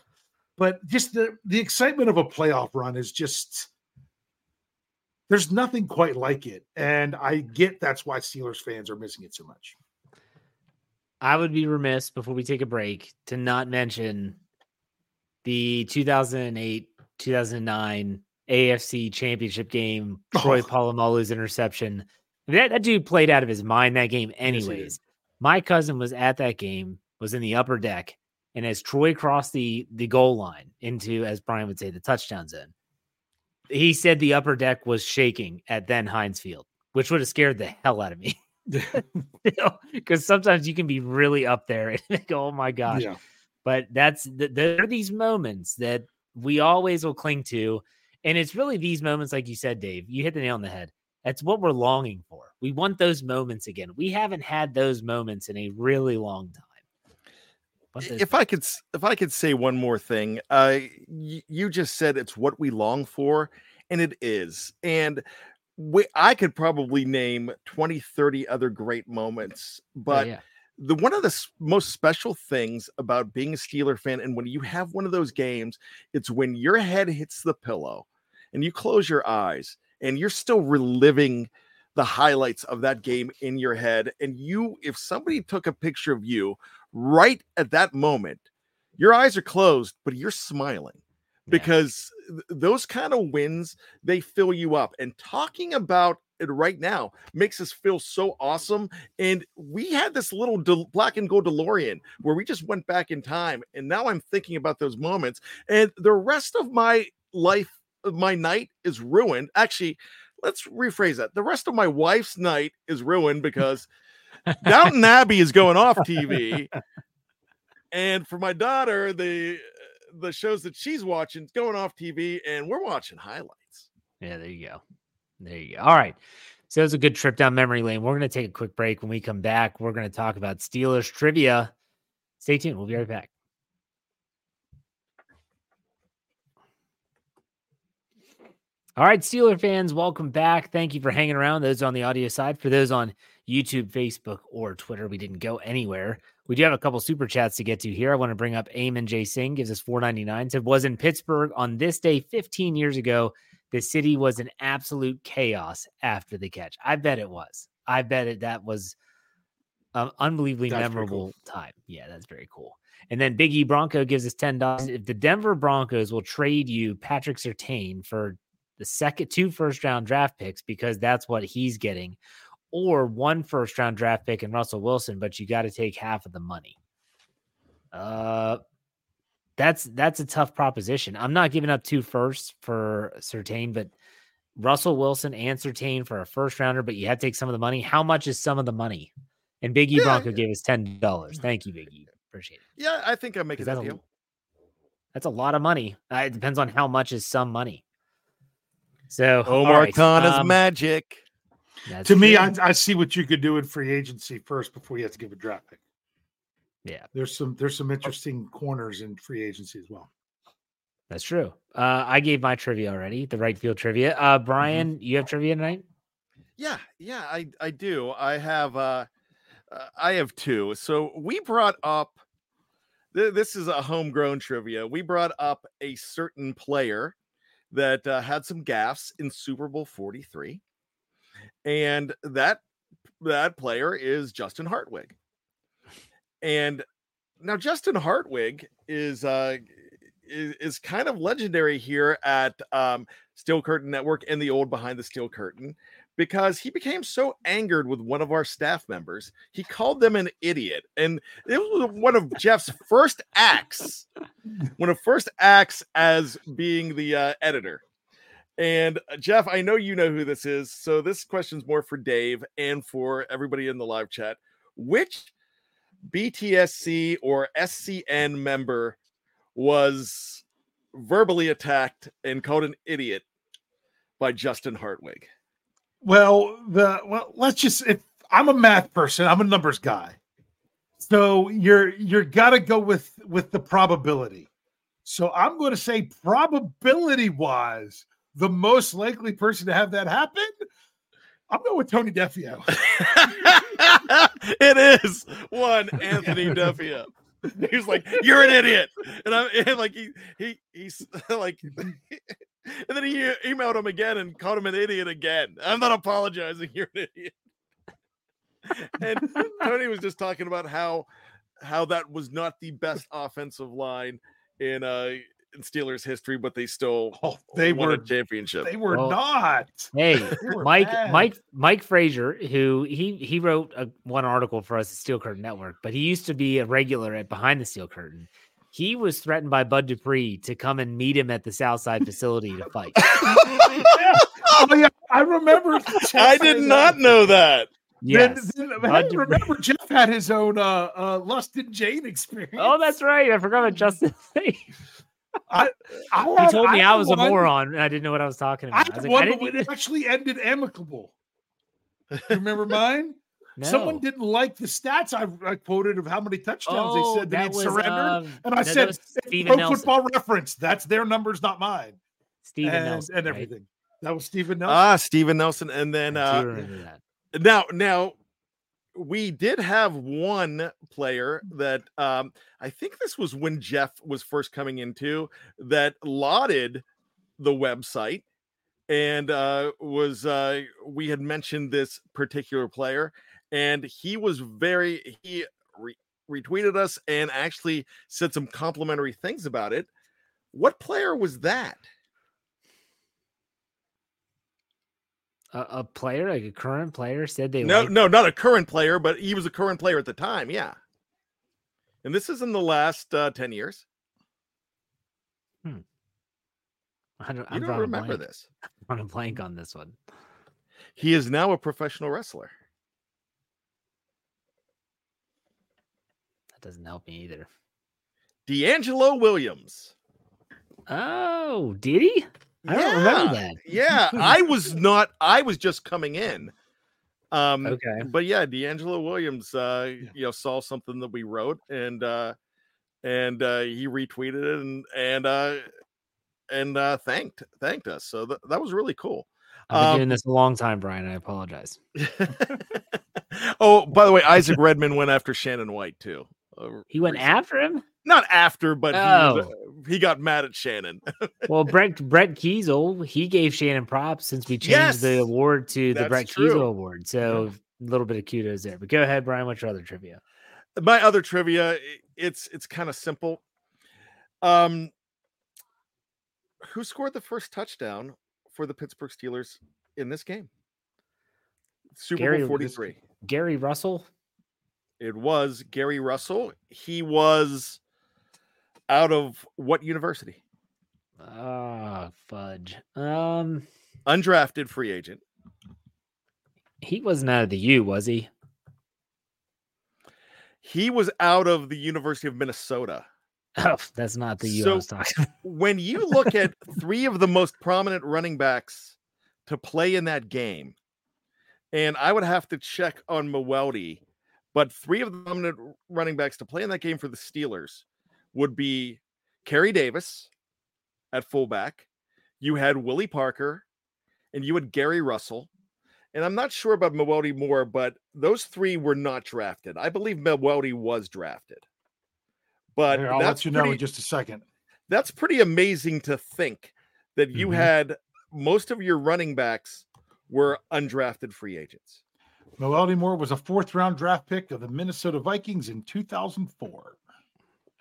but just the the excitement of a playoff run is just there's nothing quite like it, and I get that's why Steelers fans are missing it so much. I would be remiss before we take a break to not mention the 2008 2009 AFC championship game, Troy oh. Polamalu's interception. That, that dude played out of his mind that game, anyways. Yes, My cousin was at that game, was in the upper deck, and as Troy crossed the the goal line into, as Bryan would say, the touchdown zone, he said the upper deck was shaking at then Heinz Field, which would have scared the hell out of me. Because sometimes you can be really up there and go, "Oh my gosh!" yeah. But that's th- there are these moments that we always will cling to, and it's really these moments, like you said, Dave. You hit the nail on the head. That's what we're longing for. We want those moments again. We haven't had those moments in a really long time. If I could, if I could say one more thing, uh, y- you just said it's what we long for, and it is. And we, I could probably name 20, 30 other great moments, Yeah, but yeah. the one of the most special things about being a Steeler fan, and when you have one of those games, it's when your head hits the pillow, and you close your eyes, and you're still reliving the highlights of that game in your head. And you, if somebody took a picture of you right at that moment, your eyes are closed, but you're smiling Yeah. because th- those kind of wins they fill you up. And talking about it right now makes us feel so awesome. And we had this little del- black and gold DeLorean where we just went back in time, and now I'm thinking about those moments. And the rest of my life, my night is ruined. Actually, let's rephrase that. The rest of my wife's night is ruined because Downton Abbey is going off TV, and for my daughter, the uh, the shows that she's watching is going off TV, and we're watching highlights. Yeah, there you go. There you go. All right. So it was a good trip down memory lane. We're going to take a quick break. When we come back, we're going to talk about Steelers trivia. Stay tuned. We'll be right back. All right, Steeler fans, welcome back. Thank you for hanging around. Those on the audio side, for those on YouTube, Facebook, or Twitter, we didn't go anywhere. We do have a couple super chats to get to here. I want to bring up Eamon J. Singh, gives us 499. Said, was in Pittsburgh on this day 15 years ago. The city was an absolute chaos after the catch. I bet it was. I bet it that was an unbelievably That's memorable time. Yeah, that's very cool. And then Big E Bronco gives us ten dollars. If the Denver Broncos will trade you Patrick Surtain for the second two first round draft picks because that's what he's getting, or one first round draft pick and Russell Wilson, but you got to take half of the money. Uh, that's that's a tough proposition. I'm not giving up two firsts for Surtain, but Russell Wilson and Surtain for a first rounder, but you have to take some of the money. How much is some of the money? And Big E Yeah, Bronco yeah. gave us ten dollars. Thank you, Big E. Appreciate it. Yeah, I think I'm making that that's a, deal. that's a lot of money. Uh, it depends on how much is some money. So all Omar right, Khan is um, magic. that's To me. I, I see what you could do in free agency first before you have to give a draft pick. yeah, There's some there's some interesting corners in free agency as well. that's true. Uh, I gave my trivia already, the right field trivia. Uh, Bryan, you have trivia tonight? Yeah, yeah, I I do. I have uh, uh I have two. So we brought up th- this is a homegrown trivia. We brought up a certain player that uh, had some gaffes in Super Bowl 43. And that that player is Justin Hartwig. And now Justin Hartwig is uh is, is kind of legendary here at um Steel Curtain Network and the old Behind the Steel Curtain because he became so angered with one of our staff members, he called them an idiot. And it was one of Jeff's first acts, one of first acts as being the uh, editor. And uh, Jeff, I know you know who this is. So this question's more for Dave and for everybody in the live chat. Which BTSC or SCN member was verbally attacked and called an idiot by Justin Hartwig? Well, the well, let's just if I'm a math person, I'm a numbers guy. So you're you're gotta go with with the probability. So I'm going to say probability wise, the most likely person to have that happen. I'm going with Tony Defeo. it is one Anthony Defeo. He's like, "You're an idiot," and I'm and like he he he's like, and then he emailed him again and called him an idiot again. I'm not apologizing. You're an idiot. And Tony was just talking about how how that was not the best offensive line in uh in Steelers history, but they still Oh, they won were a championship. they were Well, not. Hey, were Mike, bad. Mike, Mike Frazier, who he he wrote a, one article for us at Steel Curtain Network, but he used to be a regular at Behind the Steel Curtain. He was threatened by Bud Dupree to come and meet him at the Southside facility to fight. oh yeah, I remember. I did not know that. Yes. Then, then, Bud hey, Dupree. remember, Jeff had his own uh, uh, Lust and Jane experience. Oh, that's right. I forgot about Justin. he I, I had- told me I, had was a moron and I didn't know what I was talking about. I, had was like, I didn't it actually ended amicable. You remember mine? Know. Someone didn't like the stats I, I quoted of how many touchdowns Oh, they said they had was, surrendered. um, and I no, said, was "It's Steven Pro Nelson. Football Reference. That's their numbers, not mine. Steven and, Nelson. and right? everything. That was Steven Nelson. Ah, Steven Nelson. And then uh now now we did have one player that um I think this was when Jeff was first coming into that lauded the website and uh was uh we had mentioned this particular player and he was very he re- retweeted us and actually said some complimentary things about it. What player was that? A, a player, like a current player, said they no, no, not a current player, but he was a current player at the time. Yeah. And this is in the last uh, 10 years. Hmm. I don't, You I'm don't remember this. I'm drawing a blank on this one. He is now a professional wrestler. Doesn't help me either. DeAngelo Williams. Oh, did he? I don't remember that. Yeah, I was not, I was just coming in. Um, Okay. but yeah, DeAngelo Williams, uh, you know, saw something that we wrote and, uh, and uh, he retweeted it and, and, uh, and uh, thanked, thanked us. So th- that was really cool. I've been Um, doing this a long time, Bryan. I apologize. oh, by the way, Isaac Redman went after Shannon White too. Uh, He went recently. after him. not after, but he, Oh. uh, he got mad at Shannon. Well, Brett Brett Keisel, he gave Shannon props since we changed Yes, the award to the that's Brett true. Keisel Award. So a little bit of kudos there. But go ahead, Bryan. What's your other trivia? My other trivia, it's it's kind of simple. Um, who scored the first touchdown for the Pittsburgh Steelers in this game? Super Gary- Bowl 43. Gary Russell. It was Gary Russell. He was out of what university? Ah, fudge. Um, Undrafted free agent. he wasn't out of the U, was he? He was out of the University of Minnesota. Oh, that's not the U So- was talking. about. when you look at three of the most prominent running backs to play in that game, and I would have to check on Mewelde, but three of the prominent running backs to play in that game for the Steelers would be Carey Davis at fullback. You had Willie Parker, and you had Gary Russell. And I'm not sure about Mewelde Moore, but those three were not drafted. I believe Mewelde was drafted. But Here, I'll that's let you know in just a second. that's pretty amazing to think that you Mhm. had most of your running backs were undrafted free agents. Noel Moore was a fourth round draft pick of the Minnesota Vikings in 2004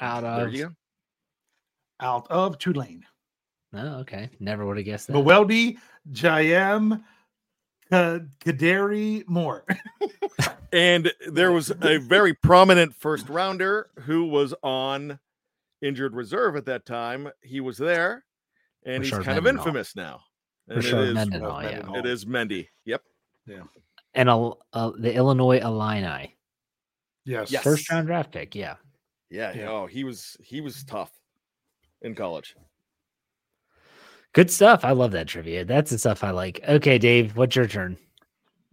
Out of you out of Tulane. Oh, okay. Never would have guessed that. Mewelde Jayam Ka- Kaderi Moore. And there was a very prominent first rounder who was on injured reserve at that time. He was there, and he's Rashard kind of infamous now. And it Rashard Mendenhall, yeah. It is Mendy. Yep. And uh, uh, the Illinois Illini. yes. Yes. First round draft pick. Yeah. Yeah. Yeah. Oh, he was he was tough in college. Good stuff. I love that trivia. That's the stuff I like. Okay, Dave, what's your turn?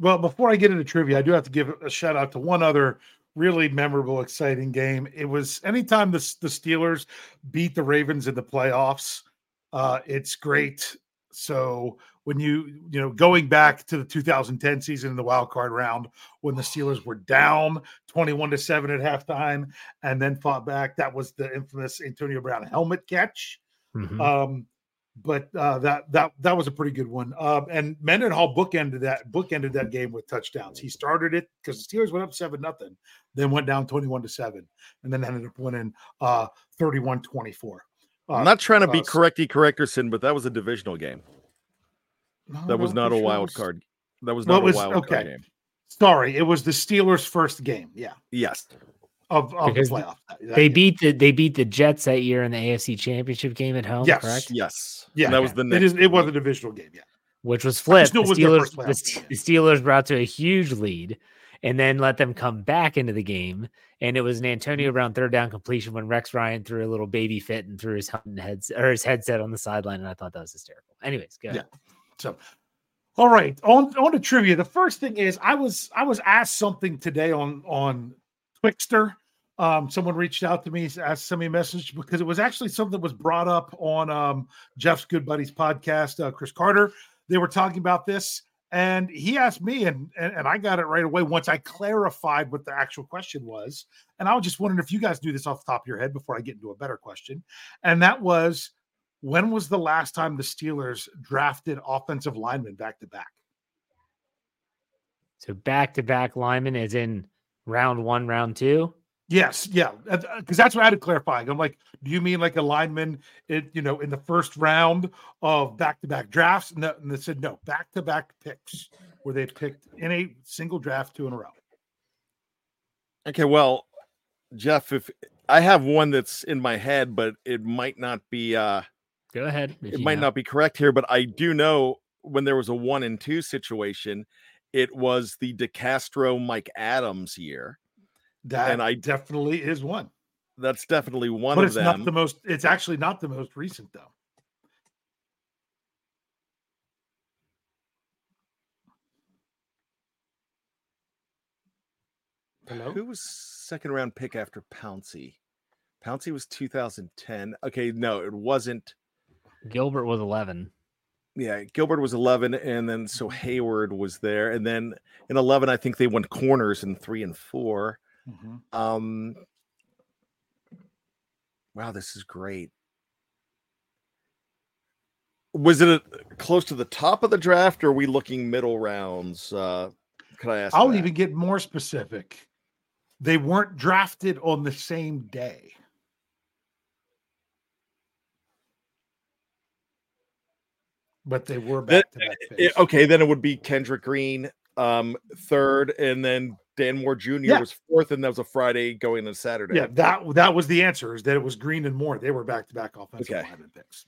Well, before I get into trivia, I do have to give a shout out to one other really memorable, exciting game. It was anytime the, the Steelers beat the Ravens in the playoffs, uh, it's great. So when you, you know, going back to the 2010 season in the wild card round, when the Steelers were down 21 to 7 at halftime and then fought back, that was the infamous Antonio Brown helmet catch. Mhm. Um, but uh, that that that was a pretty good one. Um, and Mendenhall bookended that bookended that game with touchdowns. He started it because the Steelers went up seven nothing, then went down twenty one to seven, and then ended up winning uh 31-24. Uh, I'm not trying to be uh, correcty correctorson, but that was a divisional game. No, That was not a wild was- card. That was not it was- a wild card game. Sorry, it was the Steelers' first game. Yeah. Yes. of, of the playoff. that They year. beat the they beat the Jets that year in the AFC Championship game at home, Yes. correct? Yes. Yeah, And that was the It next. is. It was a week. divisional game. Yeah. Which was flipped. The know was Steelers, first the, playoff Ste- game. the Steelers brought to a huge lead and then let them come back into the game. And it was an Antonio Mm-hmm. Brown third down completion when Rex Ryan threw a little baby fit and threw his Hutton heads or his headset on the sideline. And I thought that was hysterical. Anyways, go. Yeah. So, all right, on on to trivia. The first thing is I was I was asked something today on on Twixter. Um, someone reached out to me, asked sent me a message because it was actually something that was brought up on um, Jeff's Good Buddies podcast. Uh, Chris Carter, they were talking about this, and he asked me, and, and and I got it right away once I clarified what the actual question was. And I was just wondering if you guys knew this off the top of your head before I get into a better question, and that was when was the last time the Steelers drafted offensive linemen back to back? So back to back lineman is in round one, round two. Yes, yeah, because that's what I had to clarify. I'm like, do you mean like a lineman, it, you know, in the first round of back to back drafts? No, and they said no, back to back picks where they picked in a single draft two in a row. Okay, well, Jeff, if I have one that's in my head, but it might not be uh Go ahead. it might know. not be correct here, but I do know when there was a one and two situation, it was the DeCastro Mike Adams year. That And I- definitely is one, That's definitely one but of it's them. not the most. It's actually not the most recent though. Hello. Who was second round pick after Pouncey? Pouncey was 2010. Okay, no, it wasn't. Gilbert was 11. Yeah, Gilbert was 11, and then so Hayward was there, and then in 11, I think they went corners in three and four. Mhm. Um, wow, this is great. Was it a, close to the top of the draft, or are we looking middle rounds? Uh, could I ask? I'll that? even get more specific. They weren't drafted on the same day. But they were back to okay, then it would be Kendrick Green, um, third, and then Dan Moore Jr. Yeah. was fourth, and that was a Friday going to Saturday. Yeah, that that was the answer. Is that it was Green and Moore? They were back to back offensive Okay. lineman picks.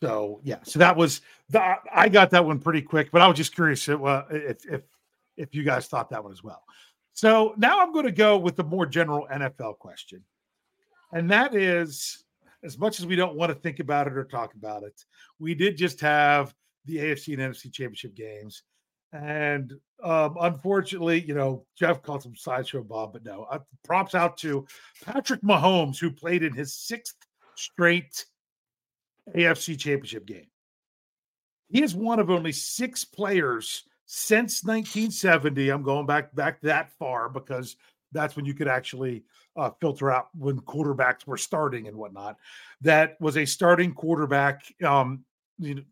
So yeah, so that was the I got that one pretty quick, but I was just curious if uh, if if, if you guys thought that one as well. So now I'm going to go with the more general NFL question, and that is as much as we don't want to think about it or talk about it, we did just have the AFC and NFC championship games. And um, unfortunately, you know, Jeff called some sideshow Bob, but no, uh, props out to Patrick Mahomes, who played in his sixth straight AFC championship game. He is one of only six players since 1970. I'm going back back that far because that's when you could actually uh, filter out when quarterbacks were starting and whatnot. That was a starting quarterback. Um, you know,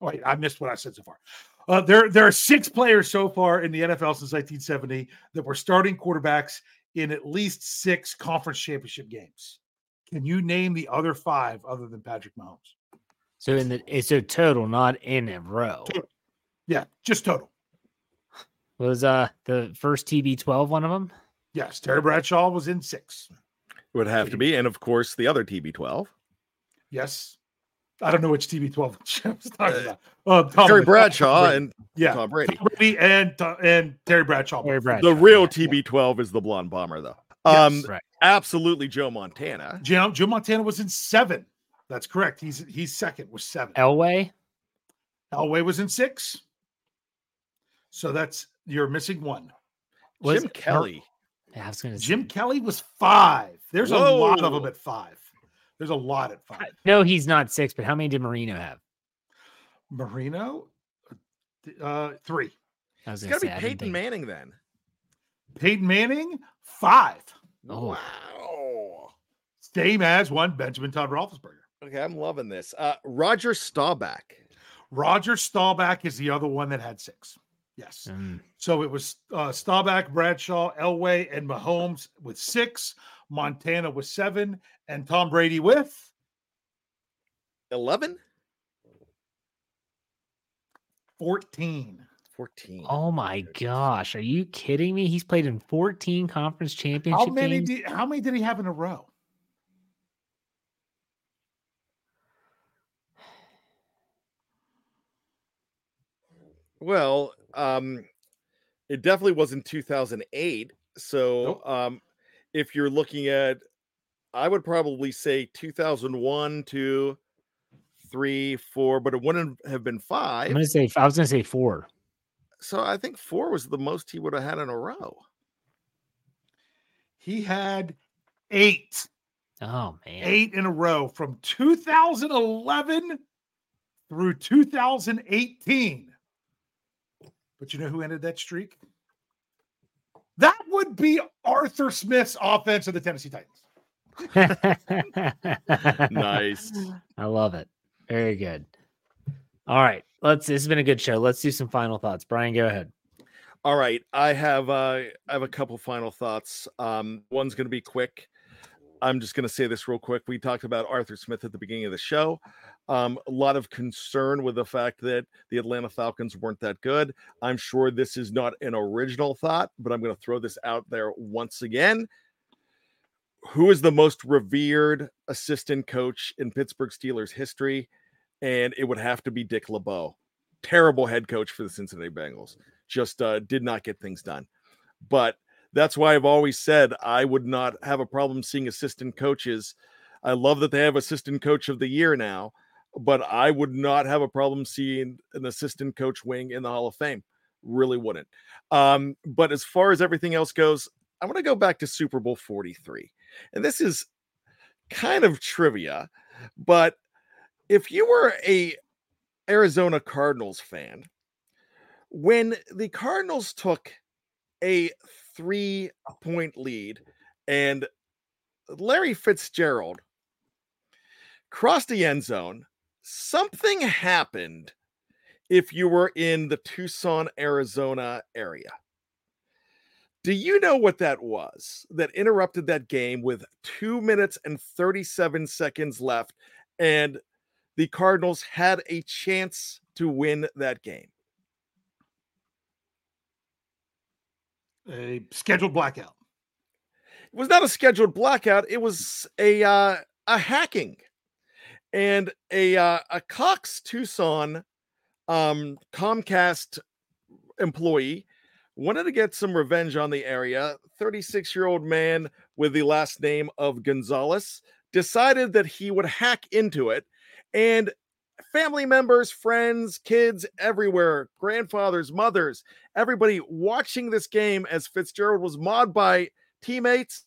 wait, I missed what I said so far. Uh, there, there are six players so far in the NFL since 1970 that were starting quarterbacks in at least six conference championship games. Can you name the other five other than Patrick Mahomes? So in the it's a total, not in a row. Yeah, just total. Was uh the first TB12 one of them? Yes, Terry Bradshaw was in six. It would have to be, and of course the other TB12. Yes. I don't know which TB12 Jeff was talking Uh, about. Uh, Tom- Terry Bradshaw Brady. and yeah, Tom Brady. Tom Brady and and Terry Bradshaw. Terry. Bradshaw. The real yeah. TB12 is the blonde bomber, though. Yes. Um, Right. absolutely Joe Montana. Joe, Joe Montana was in seven. That's correct. He's he's second with seven. Elway. Elway was in six. So that's you're missing one. Was Jim Kelly. I was gonna say- Jim Kelly was five. There's a lot of them at five. There's a lot at five. No, he's not six, but how many did Marino have? Marino, uh, three. I was It's gonna got to be say, I Peyton think- Manning then. Peyton Manning, five. Oh. Wow. Same as one Benjamin Todd Roethlisberger. Okay, I'm loving this. Uh, Roger Staubach. Roger Staubach is the other one that had six. Yes. Mm, So it was uh, Staubach, Bradshaw, Elway, and Mahomes with six, Montana with seven, and Tom Brady with 11? 14. 14. Oh my gosh, are you kidding me? He's played in 14 conference championship How many? games. Did, how many did he have in a row? Well, um, it definitely wasn't 2008. So, Nope. um, if you're looking at, I would probably say 2001, two, three, four, but it wouldn't have been five. I'm gonna say I was gonna say four. So I think four was the most he would have had in a row. He had eight, Oh man. eight in a row from 2011 through 2018. But you know who ended that streak? That would be Arthur Smith's offense of the Tennessee Titans. Nice. I love it. Very good. All right. Let's this has been a good show. Let's do some final thoughts. Bryan, go ahead. All right, I have uh, I have a couple final thoughts. Um, one's going to be quick. I'm just going to say this real quick. We talked about Arthur Smith at the beginning of the show. Um, a lot of concern with the fact that the Atlanta Falcons weren't that good. I'm sure this is not an original thought, but I'm going to throw this out there once again. Who is the most revered assistant coach in Pittsburgh Steelers history? And it would have to be Dick LeBeau. Terrible head coach for the Cincinnati Bengals just uh, did not get things done. But that's why I've always said I would not have a problem seeing assistant coaches. I love that they have assistant coach of the year now, but I would not have a problem seeing an assistant coach wing in the Hall of Fame. Really wouldn't. Um, but as far as everything else goes, I'm going to go back to Super Bowl 43. And this is kind of trivia, but if you were a Arizona Cardinals fan, when the Cardinals took a three point lead and Larry Fitzgerald crossed the end zone, something happened if you were in the Tucson, Arizona area. Do you know what that was that interrupted that game with two minutes and 37 seconds left? And the Cardinals had a chance to win that game. A scheduled blackout. it was not a scheduled blackout it was a uh, a hacking and a uh, a cox tucson um comcast employee wanted to get some revenge on the area. 36 year old man with the last name of gonzalez decided that he would hack into it and family members friends kids everywhere grandfathers mothers everybody watching this game as fitzgerald was mauled by teammates.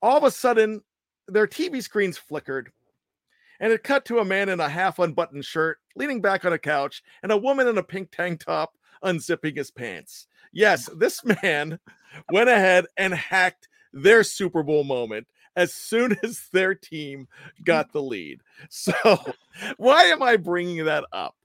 All of a sudden their TV screens flickered and it cut to a man in a half unbuttoned shirt leaning back on a couch and a woman in a pink tank top unzipping his pants. Yes, this man went ahead and hacked their Super Bowl moment as soon as their team got the lead. So, why am I bringing that up?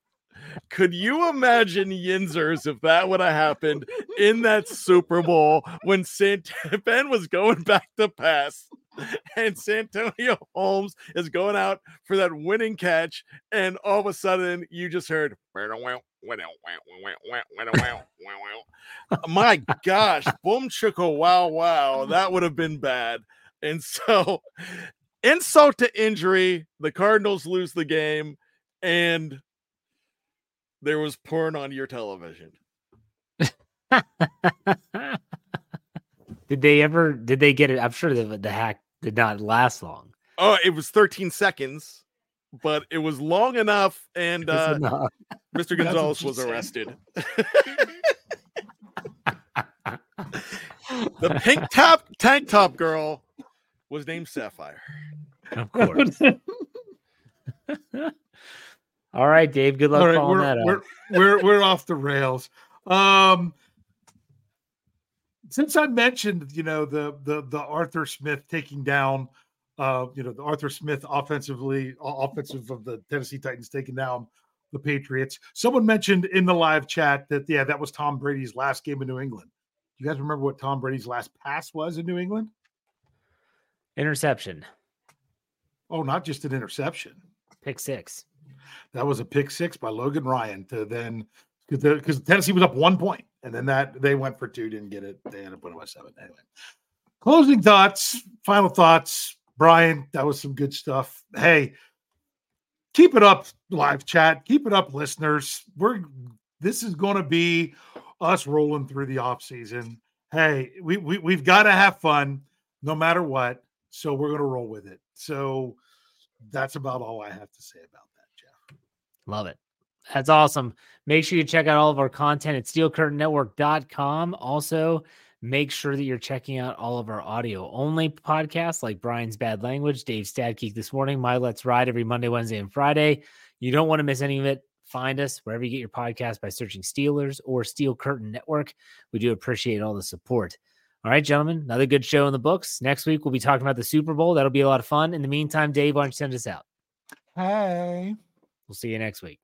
Could you imagine Yinzers if that would have happened in that Super Bowl when Sant- Ben was going back to pass and Santonio Holmes is going out for that winning catch, and all of a sudden you just heard my gosh, boom chicka wow wow, that would have been bad. And so insult to injury, the Cardinals lose the game, and there was porn on your television. did they ever did they get it? I'm sure the, the hack did not last long. Oh, it was 13 seconds, but it was long enough, and uh, enough. Mr. Gonzalez was arrested. the pink top tank top girl was named Sapphire. of course. All right, Dave. Good luck All right, following we're, that we're, we're we're off the rails. Um, since I mentioned, you know, the the the Arthur Smith taking down, uh, you know, the Arthur Smith offensively offensive of the Tennessee Titans taking down the Patriots. Someone mentioned in the live chat that yeah, that was Tom Brady's last game in New England. You guys remember what Tom Brady's last pass was in New England? Interception. Oh, not just an interception. Pick six. That was a pick six by Logan Ryan to then because Tennessee was up one point, and then that they went for two, didn't get it. They ended up winning by seven. Anyway, closing thoughts, final thoughts. Bryan, that was some good stuff. Hey, keep it up, live chat. Keep it up, listeners. We're this is going to be us rolling through the off season. Hey, we, we we've got to have fun no matter what. So we're going to roll with it. So that's about all I have to say about that, Jeff. Love it. That's awesome. Make sure you check out all of our content at steelcurtainnetwork.com. Also, make sure that you're checking out all of our audio only podcasts like Bryan's Bad Language, Dave Stadkeek this morning, My Let's Ride every Monday, Wednesday, and Friday. You don't want to miss any of it. Find us wherever you get your podcast by searching Steelers or Steel Curtain Network. We do appreciate all the support. All right, gentlemen, another good show in the books. Next week, we'll be talking about the Super Bowl. That'll be a lot of fun. In the meantime, Dave, why don't you send us out? Hey. We'll see you next week.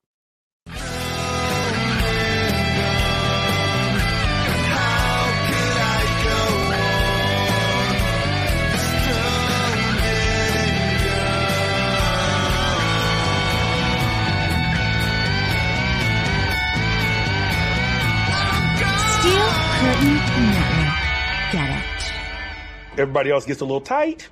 Everybody else gets a little tight.